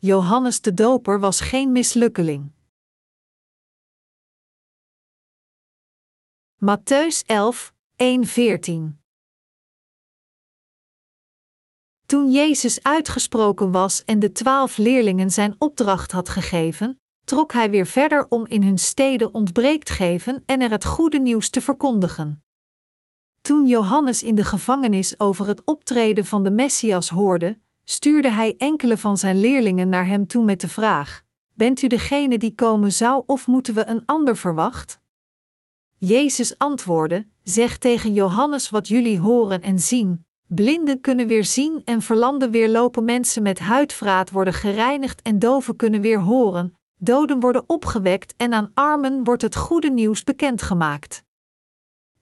Johannes de Doper was geen mislukkeling. Matthäus 11, 1-14 Toen Jezus uitgesproken was en de twaalf leerlingen zijn opdracht had gegeven, trok hij weer verder om in hun steden ontbreekt geven en er het goede nieuws te verkondigen. Toen Johannes in de gevangenis over het optreden van de Messias hoorde, stuurde hij enkele van zijn leerlingen naar hem toe met de vraag: Bent u degene die komen zou of moeten we een ander verwacht? Jezus antwoordde: Zeg tegen Johannes wat jullie horen en zien. Blinden kunnen weer zien en verlamden weer lopen, mensen met huidvraat worden gereinigd en doven kunnen weer horen, doden worden opgewekt en aan armen wordt het goede nieuws bekendgemaakt.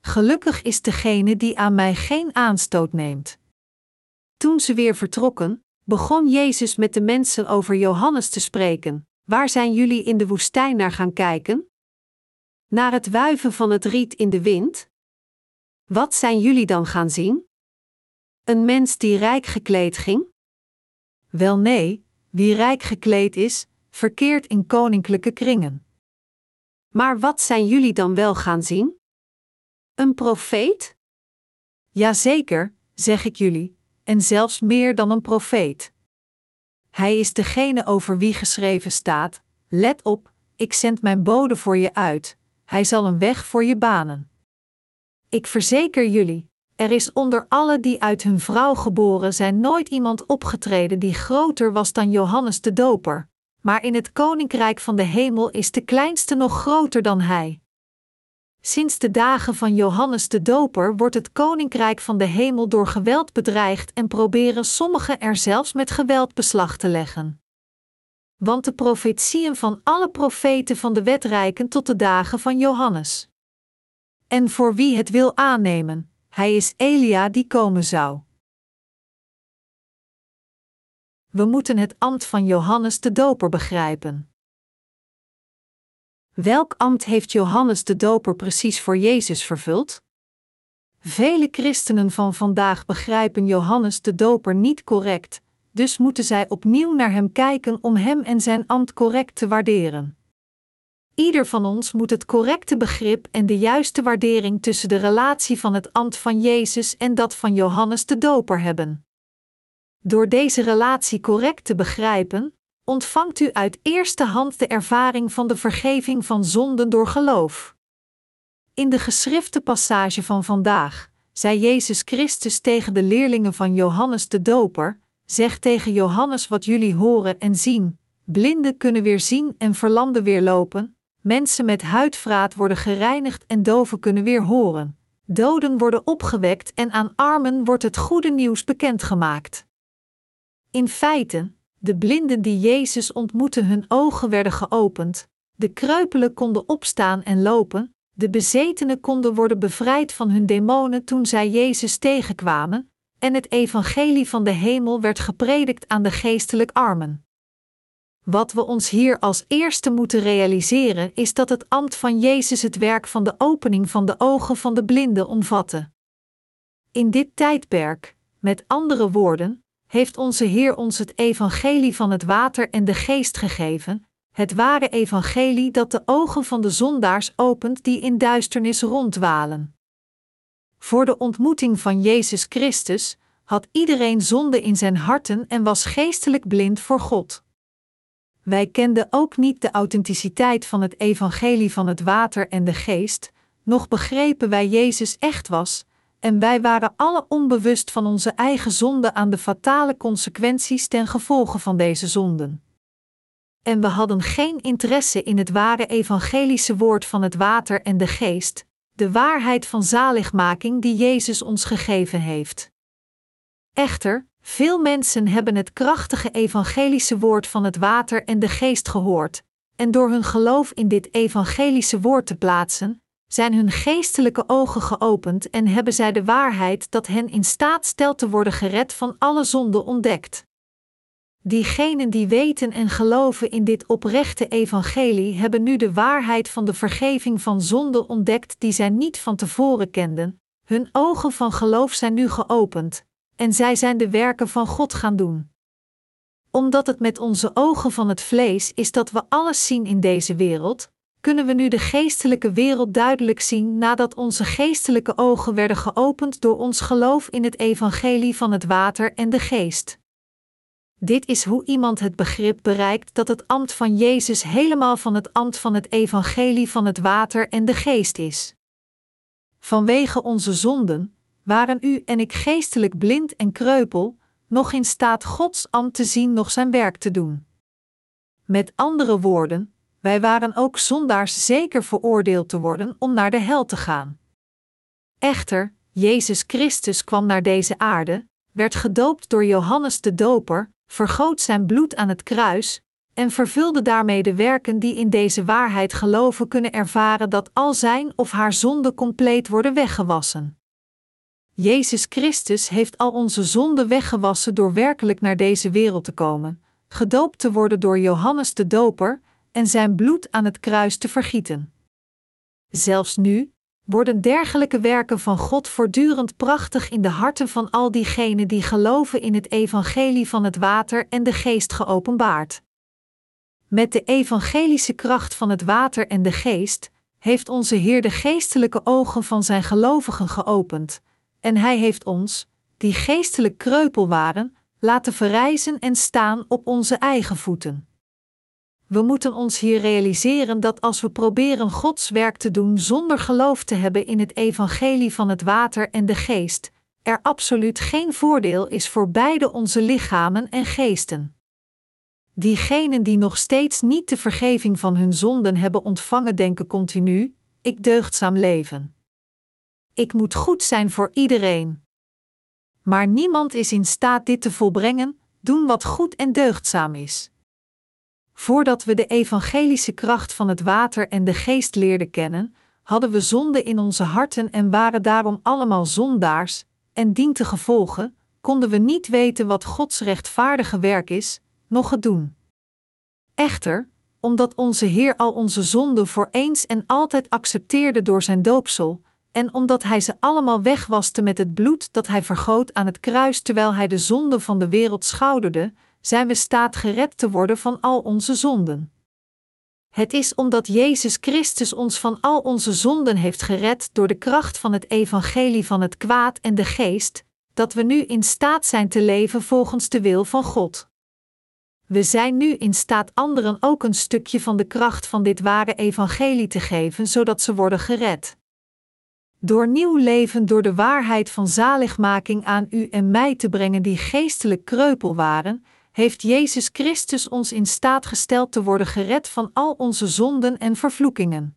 Gelukkig is degene die aan mij geen aanstoot neemt. Toen ze weer vertrokken, begon Jezus met de mensen over Johannes te spreken. Waar zijn jullie in de woestijn naar gaan kijken? Naar het wuiven van het riet in de wind? Wat zijn jullie dan gaan zien? Een mens die rijk gekleed ging? Wel nee, wie rijk gekleed is, verkeert in koninklijke kringen. Maar wat zijn jullie dan wel gaan zien? Een profeet? Jazeker, zeg ik jullie, en zelfs meer dan een profeet. Hij is degene over wie geschreven staat: Let op, ik zend mijn bode voor je uit, hij zal een weg voor je banen. Ik verzeker jullie, er is onder alle die uit hun vrouw geboren zijn nooit iemand opgetreden die groter was dan Johannes de Doper, maar in het koninkrijk van de hemel is de kleinste nog groter dan hij. Sinds de dagen van Johannes de Doper wordt het koninkrijk van de hemel door geweld bedreigd en proberen sommigen er zelfs met geweld beslag te leggen. Want de profetieën van alle profeten van de wet reiken tot de dagen van Johannes. En voor wie het wil aannemen, hij is Elia die komen zou. We moeten het ambt van Johannes de Doper begrijpen. Welk ambt heeft Johannes de Doper precies voor Jezus vervuld? Vele christenen van vandaag begrijpen Johannes de Doper niet correct, dus moeten zij opnieuw naar hem kijken om hem en zijn ambt correct te waarderen. Ieder van ons moet het correcte begrip en de juiste waardering tussen de relatie van het ambt van Jezus en dat van Johannes de Doper hebben. Door deze relatie correct te begrijpen, ontvangt u uit eerste hand de ervaring van de vergeving van zonden door geloof. In de geschrifte passage van vandaag zei Jezus Christus tegen de leerlingen van Johannes de Doper: Zeg tegen Johannes wat jullie horen en zien. Blinden kunnen weer zien en verlamden weer lopen. Mensen met huidvraat worden gereinigd en doven kunnen weer horen. Doden worden opgewekt en aan armen wordt het goede nieuws bekendgemaakt. In feite, de blinden die Jezus ontmoetten, hun ogen werden geopend, de kreupelen konden opstaan en lopen, de bezetenen konden worden bevrijd van hun demonen toen zij Jezus tegenkwamen, en het evangelie van de hemel werd gepredikt aan de geestelijk armen. Wat we ons hier als eerste moeten realiseren is dat het ambt van Jezus het werk van de opening van de ogen van de blinden omvatte. In dit tijdperk, met andere woorden, heeft onze Heer ons het evangelie van het water en de geest gegeven, het ware evangelie dat de ogen van de zondaars opent die in duisternis rondwalen. Voor de ontmoeting van Jezus Christus had iedereen zonde in zijn harten en was geestelijk blind voor God. Wij kenden ook niet de authenticiteit van het evangelie van het water en de geest, nog begrepen wij Jezus echt was, en wij waren alle onbewust van onze eigen zonde aan de fatale consequenties ten gevolge van deze zonden. En we hadden geen interesse in het ware evangelische woord van het water en de geest, de waarheid van zaligmaking die Jezus ons gegeven heeft. Echter, veel mensen hebben het krachtige evangelische woord van het water en de geest gehoord, en door hun geloof in dit evangelische woord te plaatsen, zijn hun geestelijke ogen geopend en hebben zij de waarheid dat hen in staat stelt te worden gered van alle zonde ontdekt. Diegenen die weten en geloven in dit oprechte evangelie hebben nu de waarheid van de vergeving van zonde ontdekt die zij niet van tevoren kenden. Hun ogen van geloof zijn nu geopend, en zij zijn de werken van God gaan doen. Omdat het met onze ogen van het vlees is dat we alles zien in deze wereld, kunnen we nu de geestelijke wereld duidelijk zien nadat onze geestelijke ogen werden geopend door ons geloof in het evangelie van het water en de geest. Dit is hoe iemand het begrip bereikt dat het ambt van Jezus helemaal van het ambt van het evangelie van het water en de geest is. Vanwege onze zonden waren u en ik geestelijk blind en kreupel, nog in staat Gods ambt te zien, nog zijn werk te doen. Met andere woorden, wij waren ook zondaars zeker veroordeeld te worden om naar de hel te gaan. Echter, Jezus Christus kwam naar deze aarde, werd gedoopt door Johannes de Doper, vergoot zijn bloed aan het kruis en vervulde daarmee de werken die in deze waarheid geloven kunnen ervaren dat al zijn of haar zonden compleet worden weggewassen. Jezus Christus heeft al onze zonden weggewassen door werkelijk naar deze wereld te komen, gedoopt te worden door Johannes de Doper en zijn bloed aan het kruis te vergieten. Zelfs nu worden dergelijke werken van God voortdurend prachtig in de harten van al diegenen die geloven in het evangelie van het water en de geest geopenbaard. Met de evangelische kracht van het water en de geest heeft onze Heer de geestelijke ogen van zijn gelovigen geopend, en Hij heeft ons, die geestelijk kreupel waren, laten verrijzen en staan op onze eigen voeten. We moeten ons hier realiseren dat als we proberen Gods werk te doen zonder geloof te hebben in het evangelie van het water en de geest, er absoluut geen voordeel is voor beide onze lichamen en geesten. Diegenen die nog steeds niet de vergeving van hun zonden hebben ontvangen, denken continu: ik deugdzaam leven. Ik moet goed zijn voor iedereen. Maar niemand is in staat dit te volbrengen, doen wat goed en deugdzaam is. Voordat we de evangelische kracht van het water en de geest leerden kennen, hadden we zonde in onze harten en waren daarom allemaal zondaars, en dientengevolge konden we niet weten wat Gods rechtvaardige werk is, nog het doen. Echter, omdat onze Heer al onze zonden voor eens en altijd accepteerde door zijn doopsel, en omdat Hij ze allemaal wegwaste met het bloed dat Hij vergoot aan het kruis terwijl Hij de zonde van de wereld schouderde, zijn we staat gered te worden van al onze zonden. Het is omdat Jezus Christus ons van al onze zonden heeft gered door de kracht van het evangelie van het kwaad en de geest, dat we nu in staat zijn te leven volgens de wil van God. We zijn nu in staat anderen ook een stukje van de kracht van dit ware evangelie te geven, zodat ze worden gered. Door nieuw leven door de waarheid van zaligmaking aan u en mij te brengen die geestelijk kreupel waren, heeft Jezus Christus ons in staat gesteld te worden gered van al onze zonden en vervloekingen.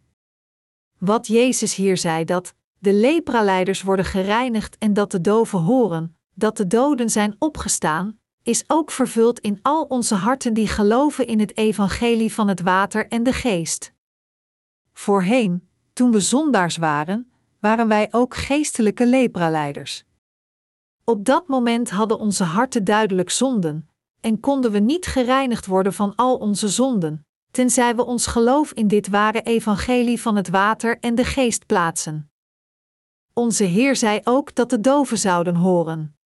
Wat Jezus hier zei dat de lepraleiders worden gereinigd en dat de doven horen, dat de doden zijn opgestaan, is ook vervuld in al onze harten die geloven in het evangelie van het water en de geest. Voorheen, toen we zondaars waren, waren wij ook geestelijke lepraleiders. Op dat moment hadden onze harten duidelijk zonden, en konden we niet gereinigd worden van al onze zonden, tenzij we ons geloof in dit ware evangelie van het water en de geest plaatsen. Onze Heer zei ook dat de doven zouden horen.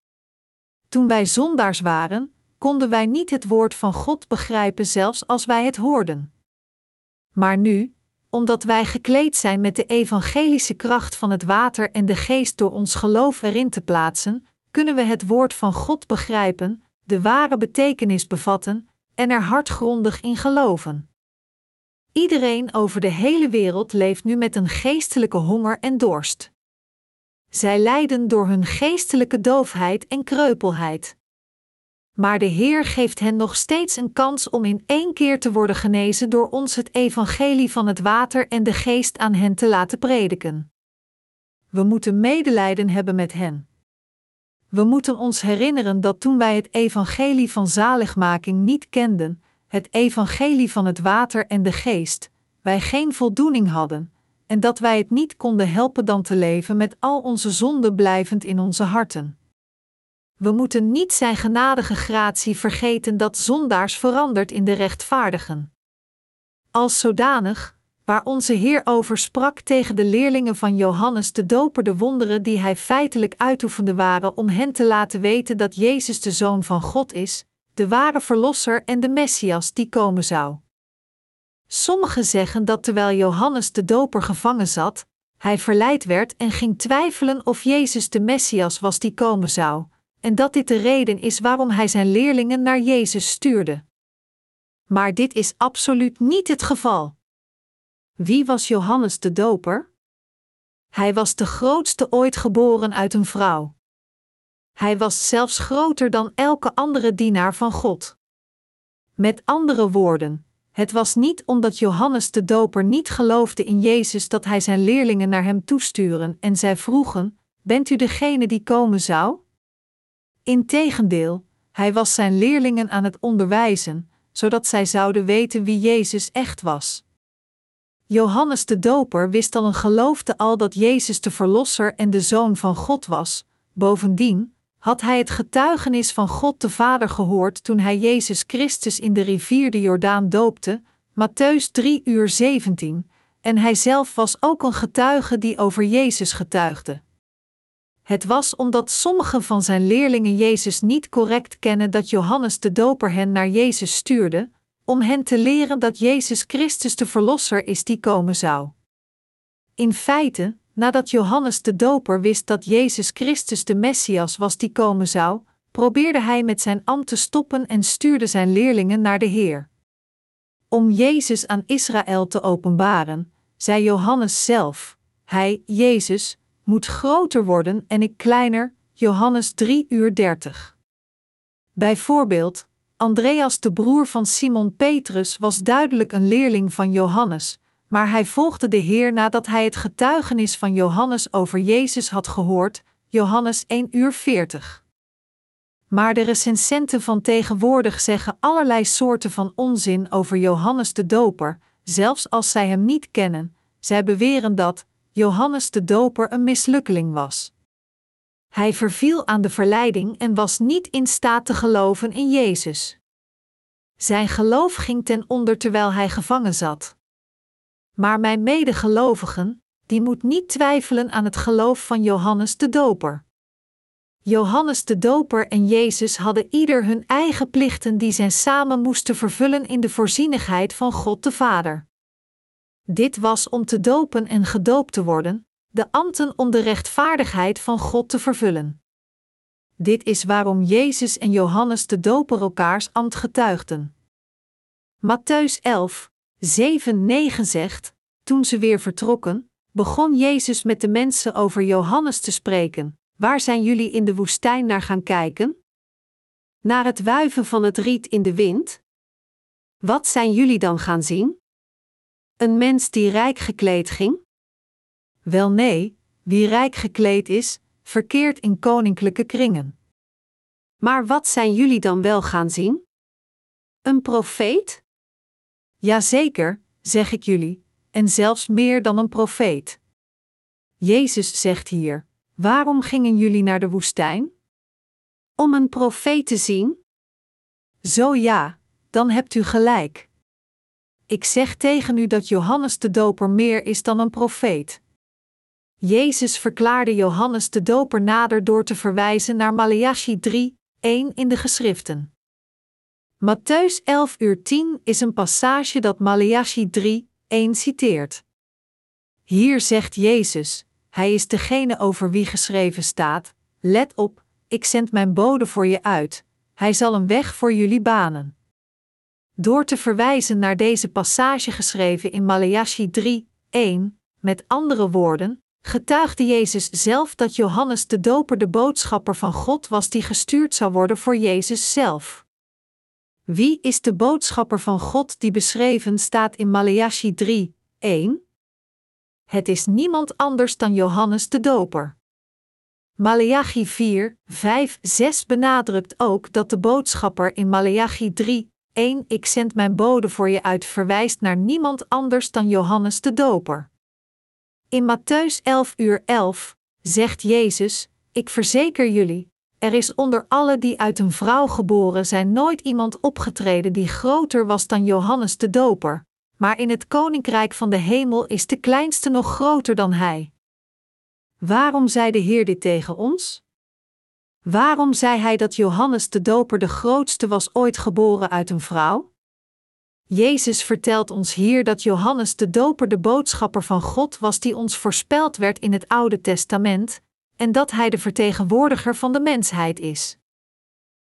Toen wij zondaars waren, konden wij niet het woord van God begrijpen, zelfs als wij het hoorden. Maar nu, omdat wij gekleed zijn met de evangelische kracht van het water en de geest door ons geloof erin te plaatsen, kunnen we het woord van God begrijpen, de ware betekenis bevatten en er hardgrondig in geloven. Iedereen over de hele wereld leeft nu met een geestelijke honger en dorst. Zij lijden door hun geestelijke doofheid en kreupelheid. Maar de Heer geeft hen nog steeds een kans om in één keer te worden genezen door ons het evangelie van het water en de geest aan hen te laten prediken. We moeten medelijden hebben met hen. We moeten ons herinneren dat toen wij het evangelie van zaligmaking niet kenden, het evangelie van het water en de geest, wij geen voldoening hadden, en dat wij het niet konden helpen dan te leven met al onze zonden blijvend in onze harten. We moeten niet zijn genadige gratie vergeten dat zondaars verandert in de rechtvaardigen. Als zodanig, waar onze Heer over sprak tegen de leerlingen van Johannes de Doper de wonderen die hij feitelijk uitoefende waren om hen te laten weten dat Jezus de Zoon van God is, de ware Verlosser en de Messias die komen zou. Sommigen zeggen dat terwijl Johannes de Doper gevangen zat, hij verleid werd en ging twijfelen of Jezus de Messias was die komen zou, en dat dit de reden is waarom hij zijn leerlingen naar Jezus stuurde. Maar dit is absoluut niet het geval. Wie was Johannes de Doper? Hij was de grootste ooit geboren uit een vrouw. Hij was zelfs groter dan elke andere dienaar van God. Met andere woorden, het was niet omdat Johannes de Doper niet geloofde in Jezus dat hij zijn leerlingen naar hem toesturen en zij vroegen: Bent u degene die komen zou? Integendeel, hij was zijn leerlingen aan het onderwijzen, zodat zij zouden weten wie Jezus echt was. Johannes de Doper wist al en geloofde al dat Jezus de Verlosser en de Zoon van God was. Bovendien had hij het getuigenis van God de Vader gehoord toen hij Jezus Christus in de rivier de Jordaan doopte, Matthäus 3 uur 17, en hij zelf was ook een getuige die over Jezus getuigde. Het was omdat sommige van zijn leerlingen Jezus niet correct kennen dat Johannes de Doper hen naar Jezus stuurde, om hen te leren dat Jezus Christus de Verlosser is die komen zou. In feite, nadat Johannes de Doper wist dat Jezus Christus de Messias was die komen zou, probeerde hij met zijn ambt te stoppen en stuurde zijn leerlingen naar de Heer. Om Jezus aan Israël te openbaren, zei Johannes zelf: Hij, Jezus, moet groter worden en ik kleiner. Johannes 3 uur 30. Bijvoorbeeld, Andreas, de broer van Simon Petrus, was duidelijk een leerling van Johannes, maar hij volgde de Heer nadat hij het getuigenis van Johannes over Jezus had gehoord, Johannes 1 uur 40. Maar de recensenten van tegenwoordig zeggen allerlei soorten van onzin over Johannes de Doper, zelfs als zij hem niet kennen. Zij beweren dat Johannes de Doper een mislukkeling was. Hij verviel aan de verleiding en was niet in staat te geloven in Jezus. Zijn geloof ging ten onder terwijl hij gevangen zat. Maar mijn medegelovigen, die moet niet twijfelen aan het geloof van Johannes de Doper. Johannes de Doper en Jezus hadden ieder hun eigen plichten die zij samen moesten vervullen in de voorzienigheid van God de Vader. Dit was om te dopen en gedoopt te worden, de ambten om de rechtvaardigheid van God te vervullen. Dit is waarom Jezus en Johannes de Doper elkaars ambt getuigden. Matthäus 11, 7, 9 zegt: Toen ze weer vertrokken, begon Jezus met de mensen over Johannes te spreken. Waar zijn jullie in de woestijn naar gaan kijken? Naar het wuiven van het riet in de wind? Wat zijn jullie dan gaan zien? Een mens die rijk gekleed ging? Wel nee, wie rijk gekleed is, verkeert in koninklijke kringen. Maar wat zijn jullie dan wel gaan zien? Een profeet? Jazeker, zeg ik jullie, en zelfs meer dan een profeet. Jezus zegt hier: Waarom gingen jullie naar de woestijn? Om een profeet te zien? Zo ja, dan hebt u gelijk. Ik zeg tegen u dat Johannes de Doper meer is dan een profeet. Jezus verklaarde Johannes de Doper nader door te verwijzen naar Maleachi 3, 1 in de geschriften. Matthäus 11 uur 10 is een passage dat Maleachi 3, 1 citeert. Hier zegt Jezus, Hij is degene over wie geschreven staat, let op, ik zend mijn bode voor je uit, hij zal een weg voor jullie banen. Door te verwijzen naar deze passage geschreven in Maleachi 3, 1, met andere woorden, getuigde Jezus zelf dat Johannes de Doper de boodschapper van God was die gestuurd zou worden voor Jezus zelf. Wie is de boodschapper van God die beschreven staat in Maleachi 3, 1? Het is niemand anders dan Johannes de Doper. Maleachi 4, 5, 6 benadrukt ook dat de boodschapper in Maleachi 3, 1 Ik zend mijn bode voor je uit verwijst naar niemand anders dan Johannes de Doper. In Matthäus 11 uur 11 zegt Jezus: Ik verzeker jullie, er is onder alle die uit een vrouw geboren zijn nooit iemand opgetreden die groter was dan Johannes de Doper, maar in het koninkrijk van de hemel is de kleinste nog groter dan hij. Waarom zei de Heer dit tegen ons? Waarom zei hij dat Johannes de Doper de grootste was ooit geboren uit een vrouw? Jezus vertelt ons hier dat Johannes de Doper de boodschapper van God was die ons voorspeld werd in het Oude Testament, en dat hij de vertegenwoordiger van de mensheid is.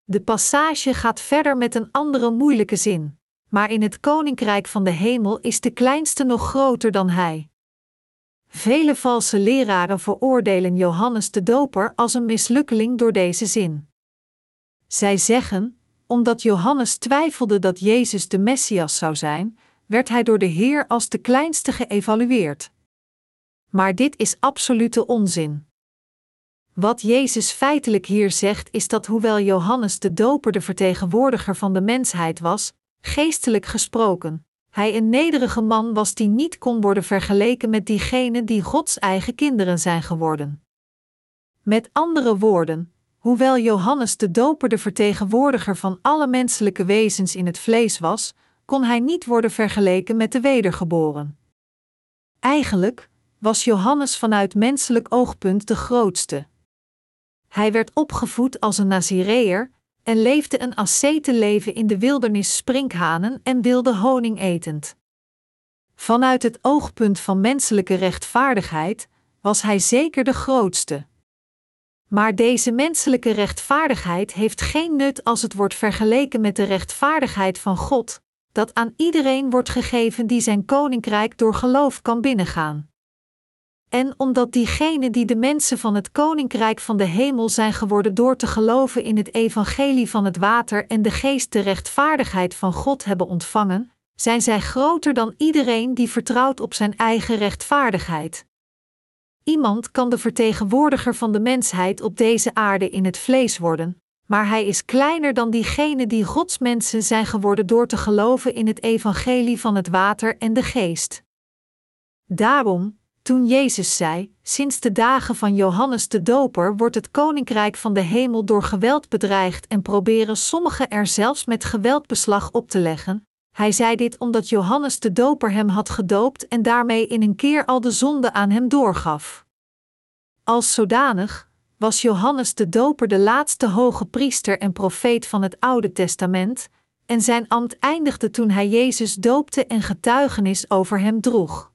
De passage gaat verder met een andere moeilijke zin, maar in het koninkrijk van de hemel is de kleinste nog groter dan hij. Vele valse leraren veroordelen Johannes de Doper als een mislukkeling door deze zin. Zij zeggen: omdat Johannes twijfelde dat Jezus de Messias zou zijn, werd hij door de Heer als de kleinste geëvalueerd. Maar dit is absolute onzin. Wat Jezus feitelijk hier zegt is dat hoewel Johannes de Doper de vertegenwoordiger van de mensheid was, geestelijk gesproken, hij een nederige man was die niet kon worden vergeleken met diegenen die Gods eigen kinderen zijn geworden. Met andere woorden, hoewel Johannes de Doper de vertegenwoordiger van alle menselijke wezens in het vlees was, kon hij niet worden vergeleken met de wedergeboren. Eigenlijk was Johannes vanuit menselijk oogpunt de grootste. Hij werd opgevoed als een Nazireër en leefde een ascetenleven in de wildernis sprinkhanen en wilde honing etend. Vanuit het oogpunt van menselijke rechtvaardigheid was hij zeker de grootste. Maar deze menselijke rechtvaardigheid heeft geen nut als het wordt vergeleken met de rechtvaardigheid van God, dat aan iedereen wordt gegeven die zijn koninkrijk door geloof kan binnengaan. En omdat diegenen die de mensen van het koninkrijk van de hemel zijn geworden door te geloven in het evangelie van het water en de geest de rechtvaardigheid van God hebben ontvangen, zijn zij groter dan iedereen die vertrouwt op zijn eigen rechtvaardigheid. Iemand kan de vertegenwoordiger van de mensheid op deze aarde in het vlees worden, maar hij is kleiner dan diegenen die Gods mensen zijn geworden door te geloven in het evangelie van het water en de geest. Daarom, toen Jezus zei: Sinds de dagen van Johannes de Doper wordt het koninkrijk van de hemel door geweld bedreigd en proberen sommigen er zelfs met geweld beslag op te leggen. Hij zei dit omdat Johannes de Doper hem had gedoopt en daarmee in een keer al de zonde aan hem doorgaf. Als zodanig was Johannes de Doper de laatste hoge priester en profeet van het Oude Testament, en zijn ambt eindigde toen hij Jezus doopte en getuigenis over hem droeg.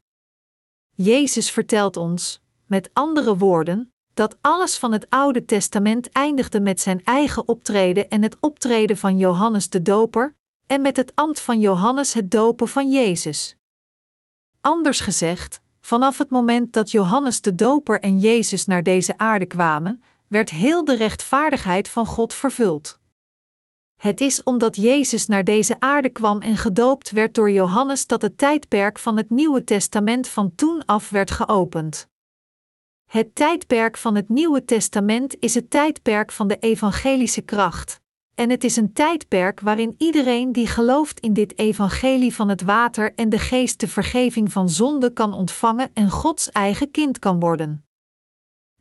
Jezus vertelt ons, met andere woorden, dat alles van het Oude Testament eindigde met zijn eigen optreden en het optreden van Johannes de Doper, en met het ambt van Johannes het dopen van Jezus. Anders gezegd, vanaf het moment dat Johannes de Doper en Jezus naar deze aarde kwamen, werd heel de rechtvaardigheid van God vervuld. Het is omdat Jezus naar deze aarde kwam en gedoopt werd door Johannes dat het tijdperk van het Nieuwe Testament van toen af werd geopend. Het tijdperk van het Nieuwe Testament is het tijdperk van de evangelische kracht, en het is een tijdperk waarin iedereen die gelooft in dit evangelie van het water en de geest de vergeving van zonde kan ontvangen en Gods eigen kind kan worden.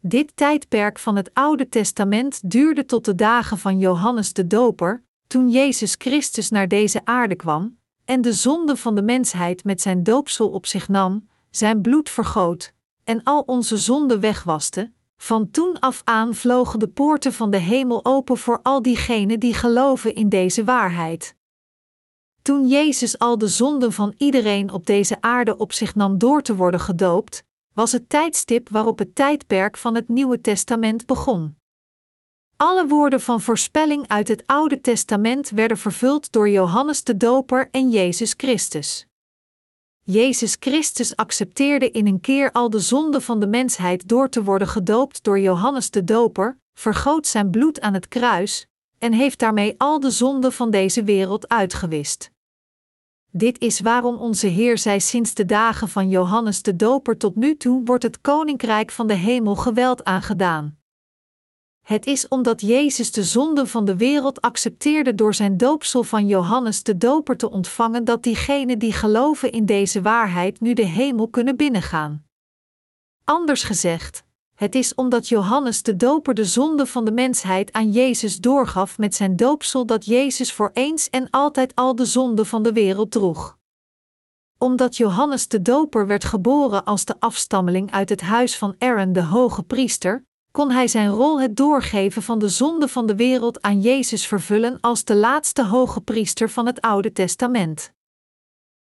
Dit tijdperk van het Oude Testament duurde tot de dagen van Johannes de Doper, toen Jezus Christus naar deze aarde kwam en de zonde van de mensheid met zijn doopsel op zich nam, zijn bloed vergoot en al onze zonden wegwaste, van toen af aan vlogen de poorten van de hemel open voor al diegenen die geloven in deze waarheid. Toen Jezus al de zonden van iedereen op deze aarde op zich nam door te worden gedoopt, was het tijdstip waarop het tijdperk van het Nieuwe Testament begon. Alle woorden van voorspelling uit het Oude Testament werden vervuld door Johannes de Doper en Jezus Christus. Jezus Christus accepteerde in een keer al de zonde van de mensheid door te worden gedoopt door Johannes de Doper, vergoot zijn bloed aan het kruis en heeft daarmee al de zonde van deze wereld uitgewist. Dit is waarom onze Heer zei sinds de dagen van Johannes de Doper tot nu toe wordt het koninkrijk van de hemel geweld aangedaan. Het is omdat Jezus de zonde van de wereld accepteerde door zijn doopsel van Johannes de Doper te ontvangen dat diegenen die geloven in deze waarheid nu de hemel kunnen binnengaan. Anders gezegd, het is omdat Johannes de Doper de zonde van de mensheid aan Jezus doorgaf met zijn doopsel dat Jezus voor eens en altijd al de zonde van de wereld droeg. Omdat Johannes de Doper werd geboren als de afstammeling uit het huis van Aaron de hoge priester, kon hij zijn rol het doorgeven van de zonde van de wereld aan Jezus vervullen als de laatste hoge priester van het Oude Testament.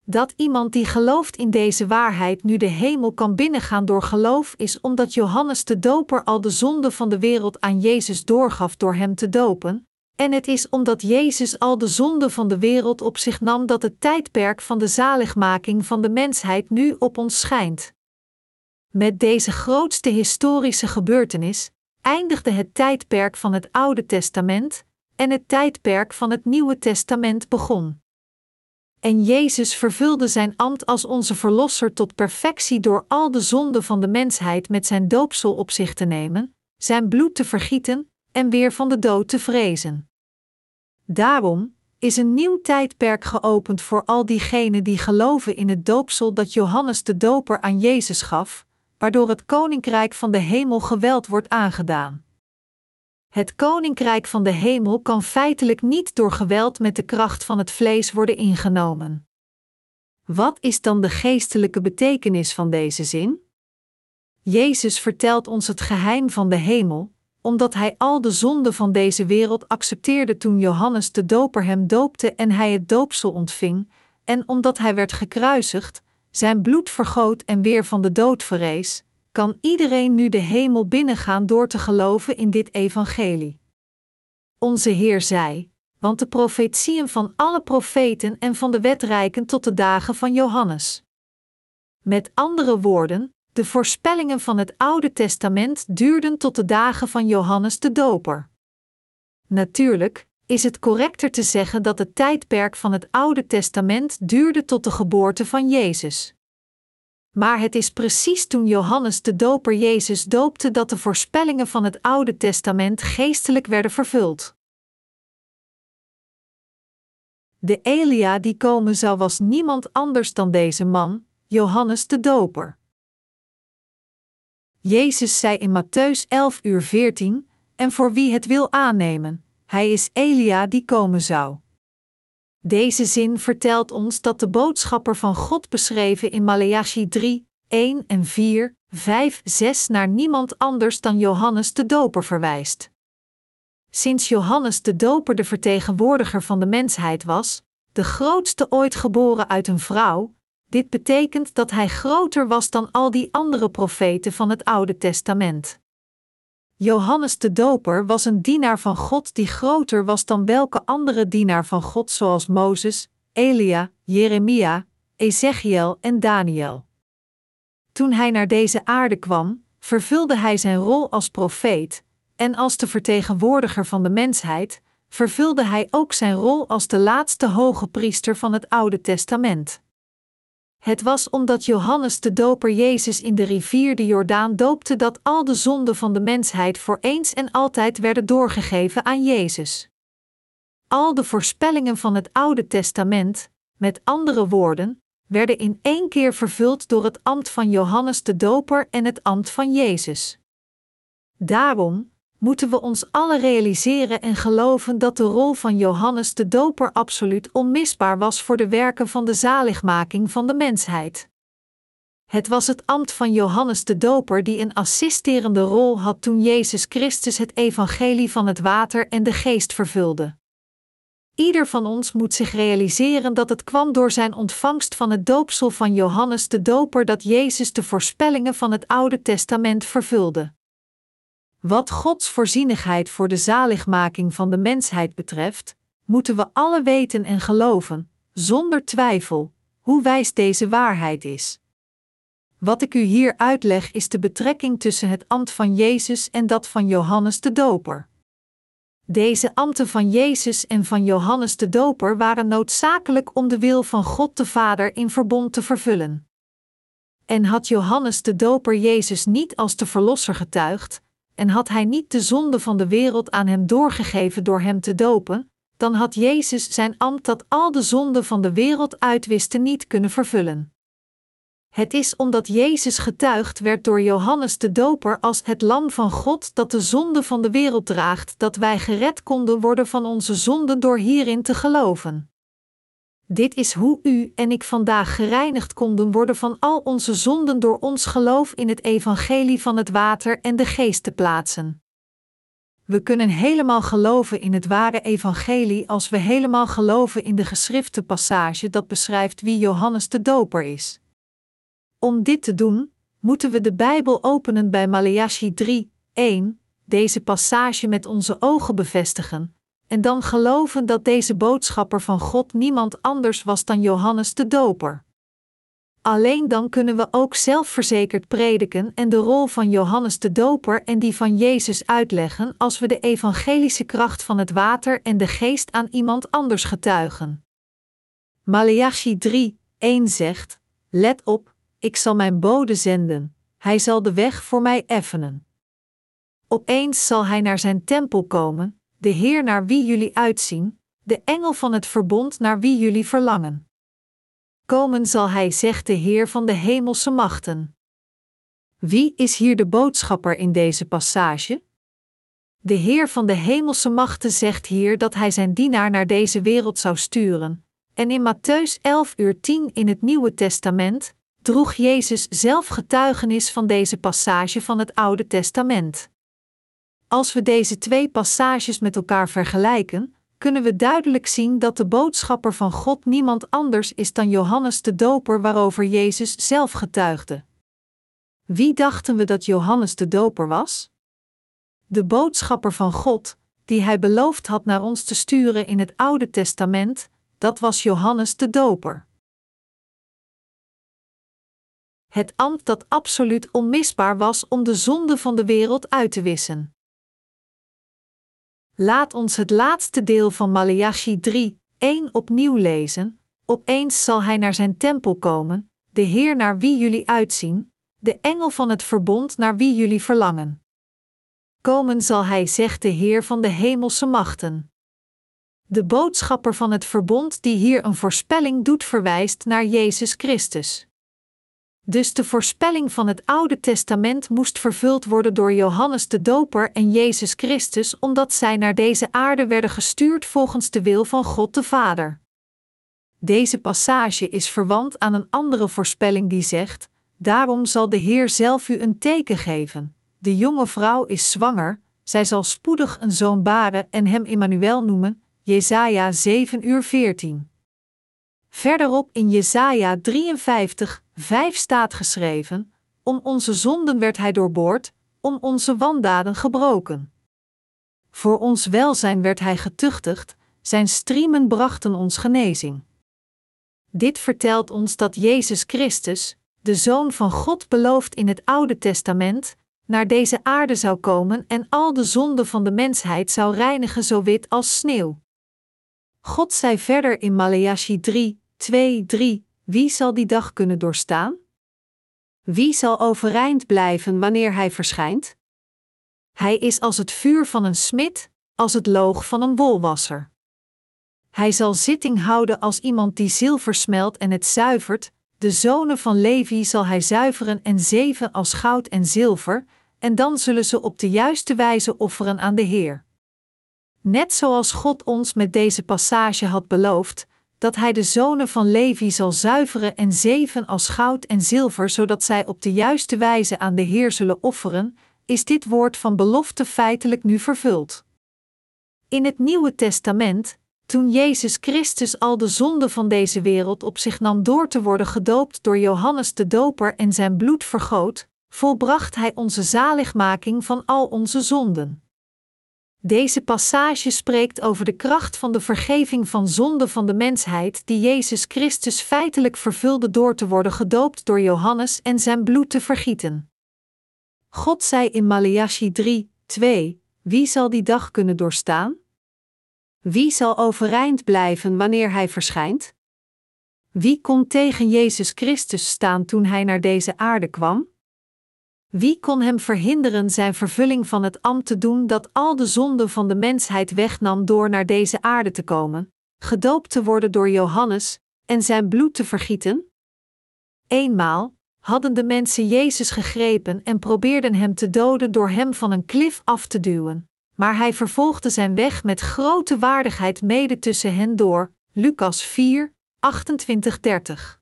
Dat iemand die gelooft in deze waarheid nu de hemel kan binnengaan door geloof is omdat Johannes de Doper al de zonde van de wereld aan Jezus doorgaf door hem te dopen, en het is omdat Jezus al de zonde van de wereld op zich nam dat het tijdperk van de zaligmaking van de mensheid nu op ons schijnt. Met deze grootste historische gebeurtenis eindigde het tijdperk van het Oude Testament en het tijdperk van het Nieuwe Testament begon. En Jezus vervulde zijn ambt als onze Verlosser tot perfectie door al de zonden van de mensheid met zijn doopsel op zich te nemen, zijn bloed te vergieten en weer van de dood te vrezen. Daarom is een nieuw tijdperk geopend voor al diegenen die geloven in het doopsel dat Johannes de Doper aan Jezus gaf, waardoor het koninkrijk van de hemel geweld wordt aangedaan. Het koninkrijk van de hemel kan feitelijk niet door geweld met de kracht van het vlees worden ingenomen. Wat is dan de geestelijke betekenis van deze zin? Jezus vertelt ons het geheim van de hemel, omdat hij al de zonden van deze wereld accepteerde toen Johannes de Doper hem doopte en hij het doopsel ontving, en omdat hij werd gekruisigd, zijn bloed vergoot en weer van de dood verrees, kan iedereen nu de hemel binnengaan door te geloven in dit evangelie. Onze Heer zei: Want de profetieën van alle profeten en van de wet reiken tot de dagen van Johannes. Met andere woorden, de voorspellingen van het Oude Testament duurden tot de dagen van Johannes de Doper. Natuurlijk is het correcter te zeggen dat het tijdperk van het Oude Testament duurde tot de geboorte van Jezus. Maar het is precies toen Johannes de Doper Jezus doopte dat de voorspellingen van het Oude Testament geestelijk werden vervuld. De Elia die komen zou was niemand anders dan deze man, Johannes de Doper. Jezus zei in Matthäus 11 uur 14, en voor wie het wil aannemen, hij is Elia die komen zou. Deze zin vertelt ons dat de boodschapper van God beschreven in Maleachi 3, 1 en 4, 5, 6 naar niemand anders dan Johannes de Doper verwijst. Sinds Johannes de Doper de vertegenwoordiger van de mensheid was, de grootste ooit geboren uit een vrouw, dit betekent dat hij groter was dan al die andere profeten van het Oude Testament. Johannes de Doper was een dienaar van God die groter was dan welke andere dienaar van God, zoals Mozes, Elia, Jeremia, Ezechiel en Daniel. Toen hij naar deze aarde kwam, vervulde hij zijn rol als profeet, en als de vertegenwoordiger van de mensheid, vervulde hij ook zijn rol als de laatste hoge priester van het Oude Testament. Het was omdat Johannes de Doper Jezus in de rivier de Jordaan doopte dat al de zonden van de mensheid voor eens en altijd werden doorgegeven aan Jezus. Al de voorspellingen van het Oude Testament, met andere woorden, werden in één keer vervuld door het ambt van Johannes de Doper en het ambt van Jezus. Daarom, moeten we ons alle realiseren en geloven dat de rol van Johannes de Doper absoluut onmisbaar was voor de werken van de zaligmaking van de mensheid. Het was het ambt van Johannes de Doper die een assisterende rol had toen Jezus Christus het evangelie van het water en de geest vervulde. Ieder van ons moet zich realiseren dat het kwam door zijn ontvangst van het doopsel van Johannes de Doper dat Jezus de voorspellingen van het Oude Testament vervulde. Wat Gods voorzienigheid voor de zaligmaking van de mensheid betreft, moeten we alle weten en geloven, zonder twijfel, hoe wijs deze waarheid is. Wat ik u hier uitleg is de betrekking tussen het ambt van Jezus en dat van Johannes de Doper. Deze ambten van Jezus en van Johannes de Doper waren noodzakelijk om de wil van God de Vader in verbond te vervullen. En had Johannes de Doper Jezus niet als de Verlosser getuigd, en had hij niet de zonde van de wereld aan hem doorgegeven door hem te dopen, dan had Jezus zijn ambt dat al de zonden van de wereld uitwiste niet kunnen vervullen. Het is omdat Jezus getuigd werd door Johannes de Doper als het Lam van God dat de zonde van de wereld draagt, dat wij gered konden worden van onze zonden door hierin te geloven. Dit is hoe u en ik vandaag gereinigd konden worden van al onze zonden door ons geloof in het evangelie van het water en de geest te plaatsen. We kunnen helemaal geloven in het ware evangelie als we helemaal geloven in de geschrifte passage dat beschrijft wie Johannes de Doper is. Om dit te doen, moeten we de Bijbel openen bij Maleachi 3, 1, deze passage met onze ogen bevestigen, en dan geloven dat deze boodschapper van God niemand anders was dan Johannes de Doper. Alleen dan kunnen we ook zelfverzekerd prediken en de rol van Johannes de Doper en die van Jezus uitleggen als we de evangelische kracht van het water en de geest aan iemand anders getuigen. Maleachi 3, 1 zegt: Let op, ik zal mijn bode zenden, hij zal de weg voor mij effenen. Opeens zal hij naar zijn tempel komen, de Heer naar wie jullie uitzien, de engel van het verbond naar wie jullie verlangen. Komen zal hij, zegt de Heer van de hemelse machten. Wie is hier de boodschapper in deze passage? De Heer van de hemelse machten zegt hier dat hij zijn dienaar naar deze wereld zou sturen, en in Matthäus 11 uur 10 in het Nieuwe Testament droeg Jezus zelf getuigenis van deze passage van het Oude Testament. Als we deze twee passages met elkaar vergelijken, kunnen we duidelijk zien dat de boodschapper van God niemand anders is dan Johannes de Doper, waarover Jezus zelf getuigde. Wie dachten we dat Johannes de Doper was? De boodschapper van God, die hij beloofd had naar ons te sturen in het Oude Testament, dat was Johannes de Doper. Het ambt dat absoluut onmisbaar was om de zonde van de wereld uit te wissen. Laat ons het laatste deel van Maleachi 3, 1 opnieuw lezen. Opeens zal hij naar zijn tempel komen, de Heer naar wie jullie uitzien, de engel van het verbond naar wie jullie verlangen. Komen zal hij, zegt de Heer van de hemelse machten. De boodschapper van het verbond die hier een voorspelling doet, verwijst naar Jezus Christus. Dus de voorspelling van het Oude Testament moest vervuld worden door Johannes de Doper en Jezus Christus, omdat zij naar deze aarde werden gestuurd volgens de wil van God de Vader. Deze passage is verwant aan een andere voorspelling die zegt: Daarom zal de Heer zelf u een teken geven. De jonge vrouw is zwanger, zij zal spoedig een zoon baren en hem Immanuel noemen. Jesaja 7 uur 14. Verderop in Jesaja 53, 5 staat geschreven: Om onze zonden werd hij doorboord, om onze wandaden gebroken. Voor ons welzijn werd hij getuchtigd, zijn striemen brachten ons genezing. Dit vertelt ons dat Jezus Christus, de Zoon van God beloofd in het Oude Testament, naar deze aarde zou komen en al de zonden van de mensheid zou reinigen zo wit als sneeuw. God zei verder in Maleachi 3, 2, 3: Wie zal die dag kunnen doorstaan? Wie zal overeind blijven wanneer hij verschijnt? Hij is als het vuur van een smid, als het loog van een wolwasser. Hij zal zitting houden als iemand die zilver smelt en het zuivert, de zonen van Levi zal hij zuiveren en zeven als goud en zilver, en dan zullen ze op de juiste wijze offeren aan de Heer. Net zoals God ons met deze passage had beloofd, dat hij de zonen van Levi zal zuiveren en zeven als goud en zilver, zodat zij op de juiste wijze aan de Heer zullen offeren, is dit woord van belofte feitelijk nu vervuld. In het Nieuwe Testament, toen Jezus Christus al de zonde van deze wereld op zich nam door te worden gedoopt door Johannes de Doper en zijn bloed vergoot, volbracht hij onze zaligmaking van al onze zonden. Deze passage spreekt over de kracht van de vergeving van zonde van de mensheid die Jezus Christus feitelijk vervulde door te worden gedoopt door Johannes en zijn bloed te vergieten. God zei in Maleachi 3, 2: Wie zal die dag kunnen doorstaan? Wie zal overeind blijven wanneer hij verschijnt? Wie kon tegen Jezus Christus staan toen hij naar deze aarde kwam? Wie kon hem verhinderen zijn vervulling van het ambt te doen dat al de zonden van de mensheid wegnam door naar deze aarde te komen, gedoopt te worden door Johannes en zijn bloed te vergieten? Eenmaal hadden de mensen Jezus gegrepen en probeerden hem te doden door hem van een klif af te duwen, maar hij vervolgde zijn weg met grote waardigheid mede tussen hen door. Lucas 4, 28:30.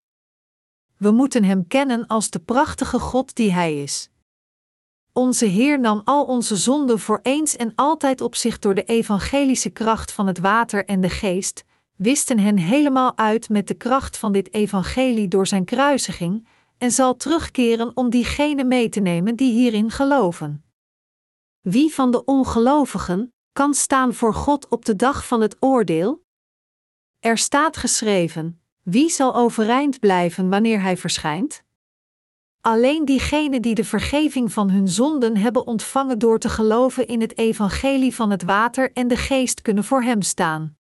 We moeten Hem kennen als de prachtige God die Hij is. Onze Heer nam al onze zonden voor eens en altijd op zich door de evangelische kracht van het water en de geest, wisten hen helemaal uit met de kracht van dit evangelie door zijn kruisiging, en zal terugkeren om diegenen mee te nemen die hierin geloven. Wie van de ongelovigen kan staan voor God op de dag van het oordeel? Er staat geschreven: wie zal overeind blijven wanneer hij verschijnt? Alleen diegenen die de vergeving van hun zonden hebben ontvangen door te geloven in het evangelie van het water en de geest kunnen voor hem staan.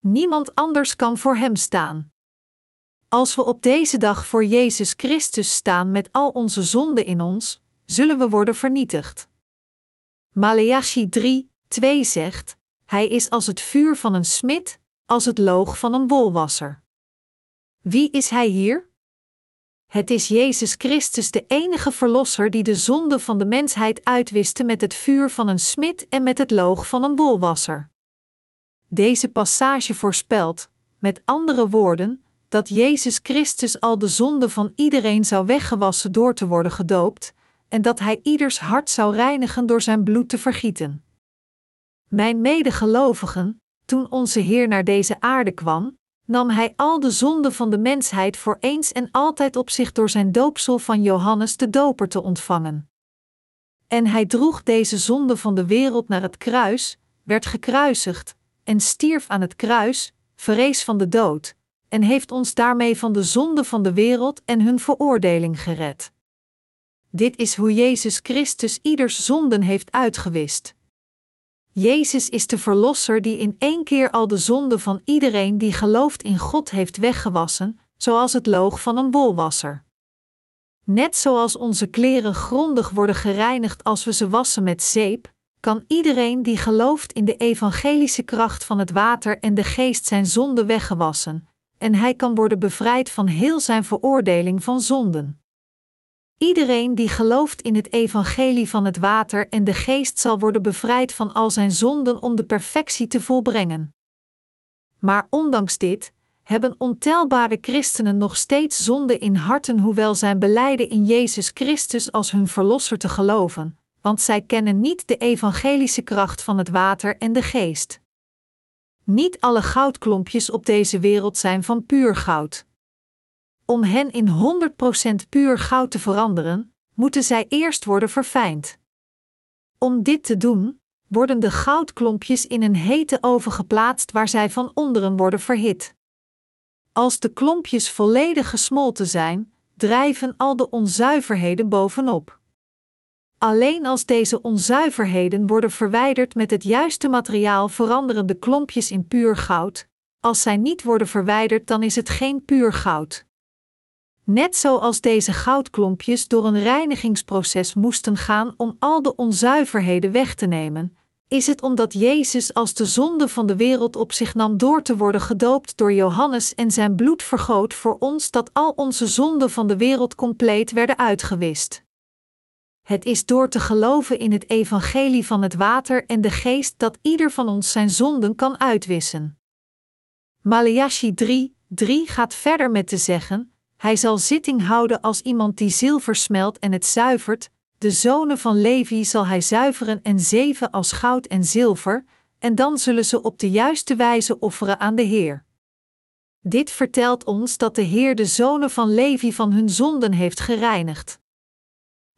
Niemand anders kan voor hem staan. Als we op deze dag voor Jezus Christus staan met al onze zonden in ons, zullen we worden vernietigd. Maleachi 3, 2 zegt: Hij is als het vuur van een smid, als het loog van een wolwasser. Wie is hij hier? Het is Jezus Christus, de enige Verlosser die de zonde van de mensheid uitwiste met het vuur van een smid en met het loog van een wolwasser. Deze passage voorspelt, met andere woorden, dat Jezus Christus al de zonde van iedereen zou weggewassen door te worden gedoopt, en dat Hij ieders hart zou reinigen door zijn bloed te vergieten. Mijn medegelovigen, toen onze Heer naar deze aarde kwam, nam hij al de zonden van de mensheid voor eens en altijd op zich door zijn doopsel van Johannes de Doper te ontvangen. En hij droeg deze zonde van de wereld naar het kruis, werd gekruisigd en stierf aan het kruis, vrees van de dood, en heeft ons daarmee van de zonde van de wereld en hun veroordeling gered. Dit is hoe Jezus Christus ieders zonden heeft uitgewist. Jezus is de Verlosser die in één keer al de zonde van iedereen die gelooft in God heeft weggewassen, zoals het loog van een wolwasser. Net zoals onze kleren grondig worden gereinigd als we ze wassen met zeep, kan iedereen die gelooft in de evangelische kracht van het water en de geest zijn zonde weggewassen, en hij kan worden bevrijd van heel zijn veroordeling van zonden. Iedereen die gelooft in het evangelie van het water en de geest zal worden bevrijd van al zijn zonden om de perfectie te volbrengen. Maar ondanks dit hebben ontelbare christenen nog steeds zonde in harten, hoewel zij beleiden in Jezus Christus als hun verlosser te geloven, want zij kennen niet de evangelische kracht van het water en de geest. Niet alle goudklompjes op deze wereld zijn van puur goud. Om hen in 100% puur goud te veranderen, moeten zij eerst worden verfijnd. Om dit te doen, worden de goudklompjes in een hete oven geplaatst waar zij van onderen worden verhit. Als de klompjes volledig gesmolten zijn, drijven al de onzuiverheden bovenop. Alleen als deze onzuiverheden worden verwijderd met het juiste materiaal veranderen de klompjes in puur goud. Als zij niet worden verwijderd, dan is het geen puur goud. Net zoals deze goudklompjes door een reinigingsproces moesten gaan om al de onzuiverheden weg te nemen, is het omdat Jezus als de zonde van de wereld op zich nam door te worden gedoopt door Johannes en zijn bloed vergoot voor ons dat al onze zonden van de wereld compleet werden uitgewist. Het is door te geloven in het evangelie van het water en de geest dat ieder van ons zijn zonden kan uitwissen. Maleachi 3, 3 gaat verder met te zeggen: hij zal zitting houden als iemand die zilver smelt en het zuivert, de zonen van Levi zal hij zuiveren en zeven als goud en zilver, en dan zullen ze op de juiste wijze offeren aan de Heer. Dit vertelt ons dat de Heer de zonen van Levi van hun zonden heeft gereinigd.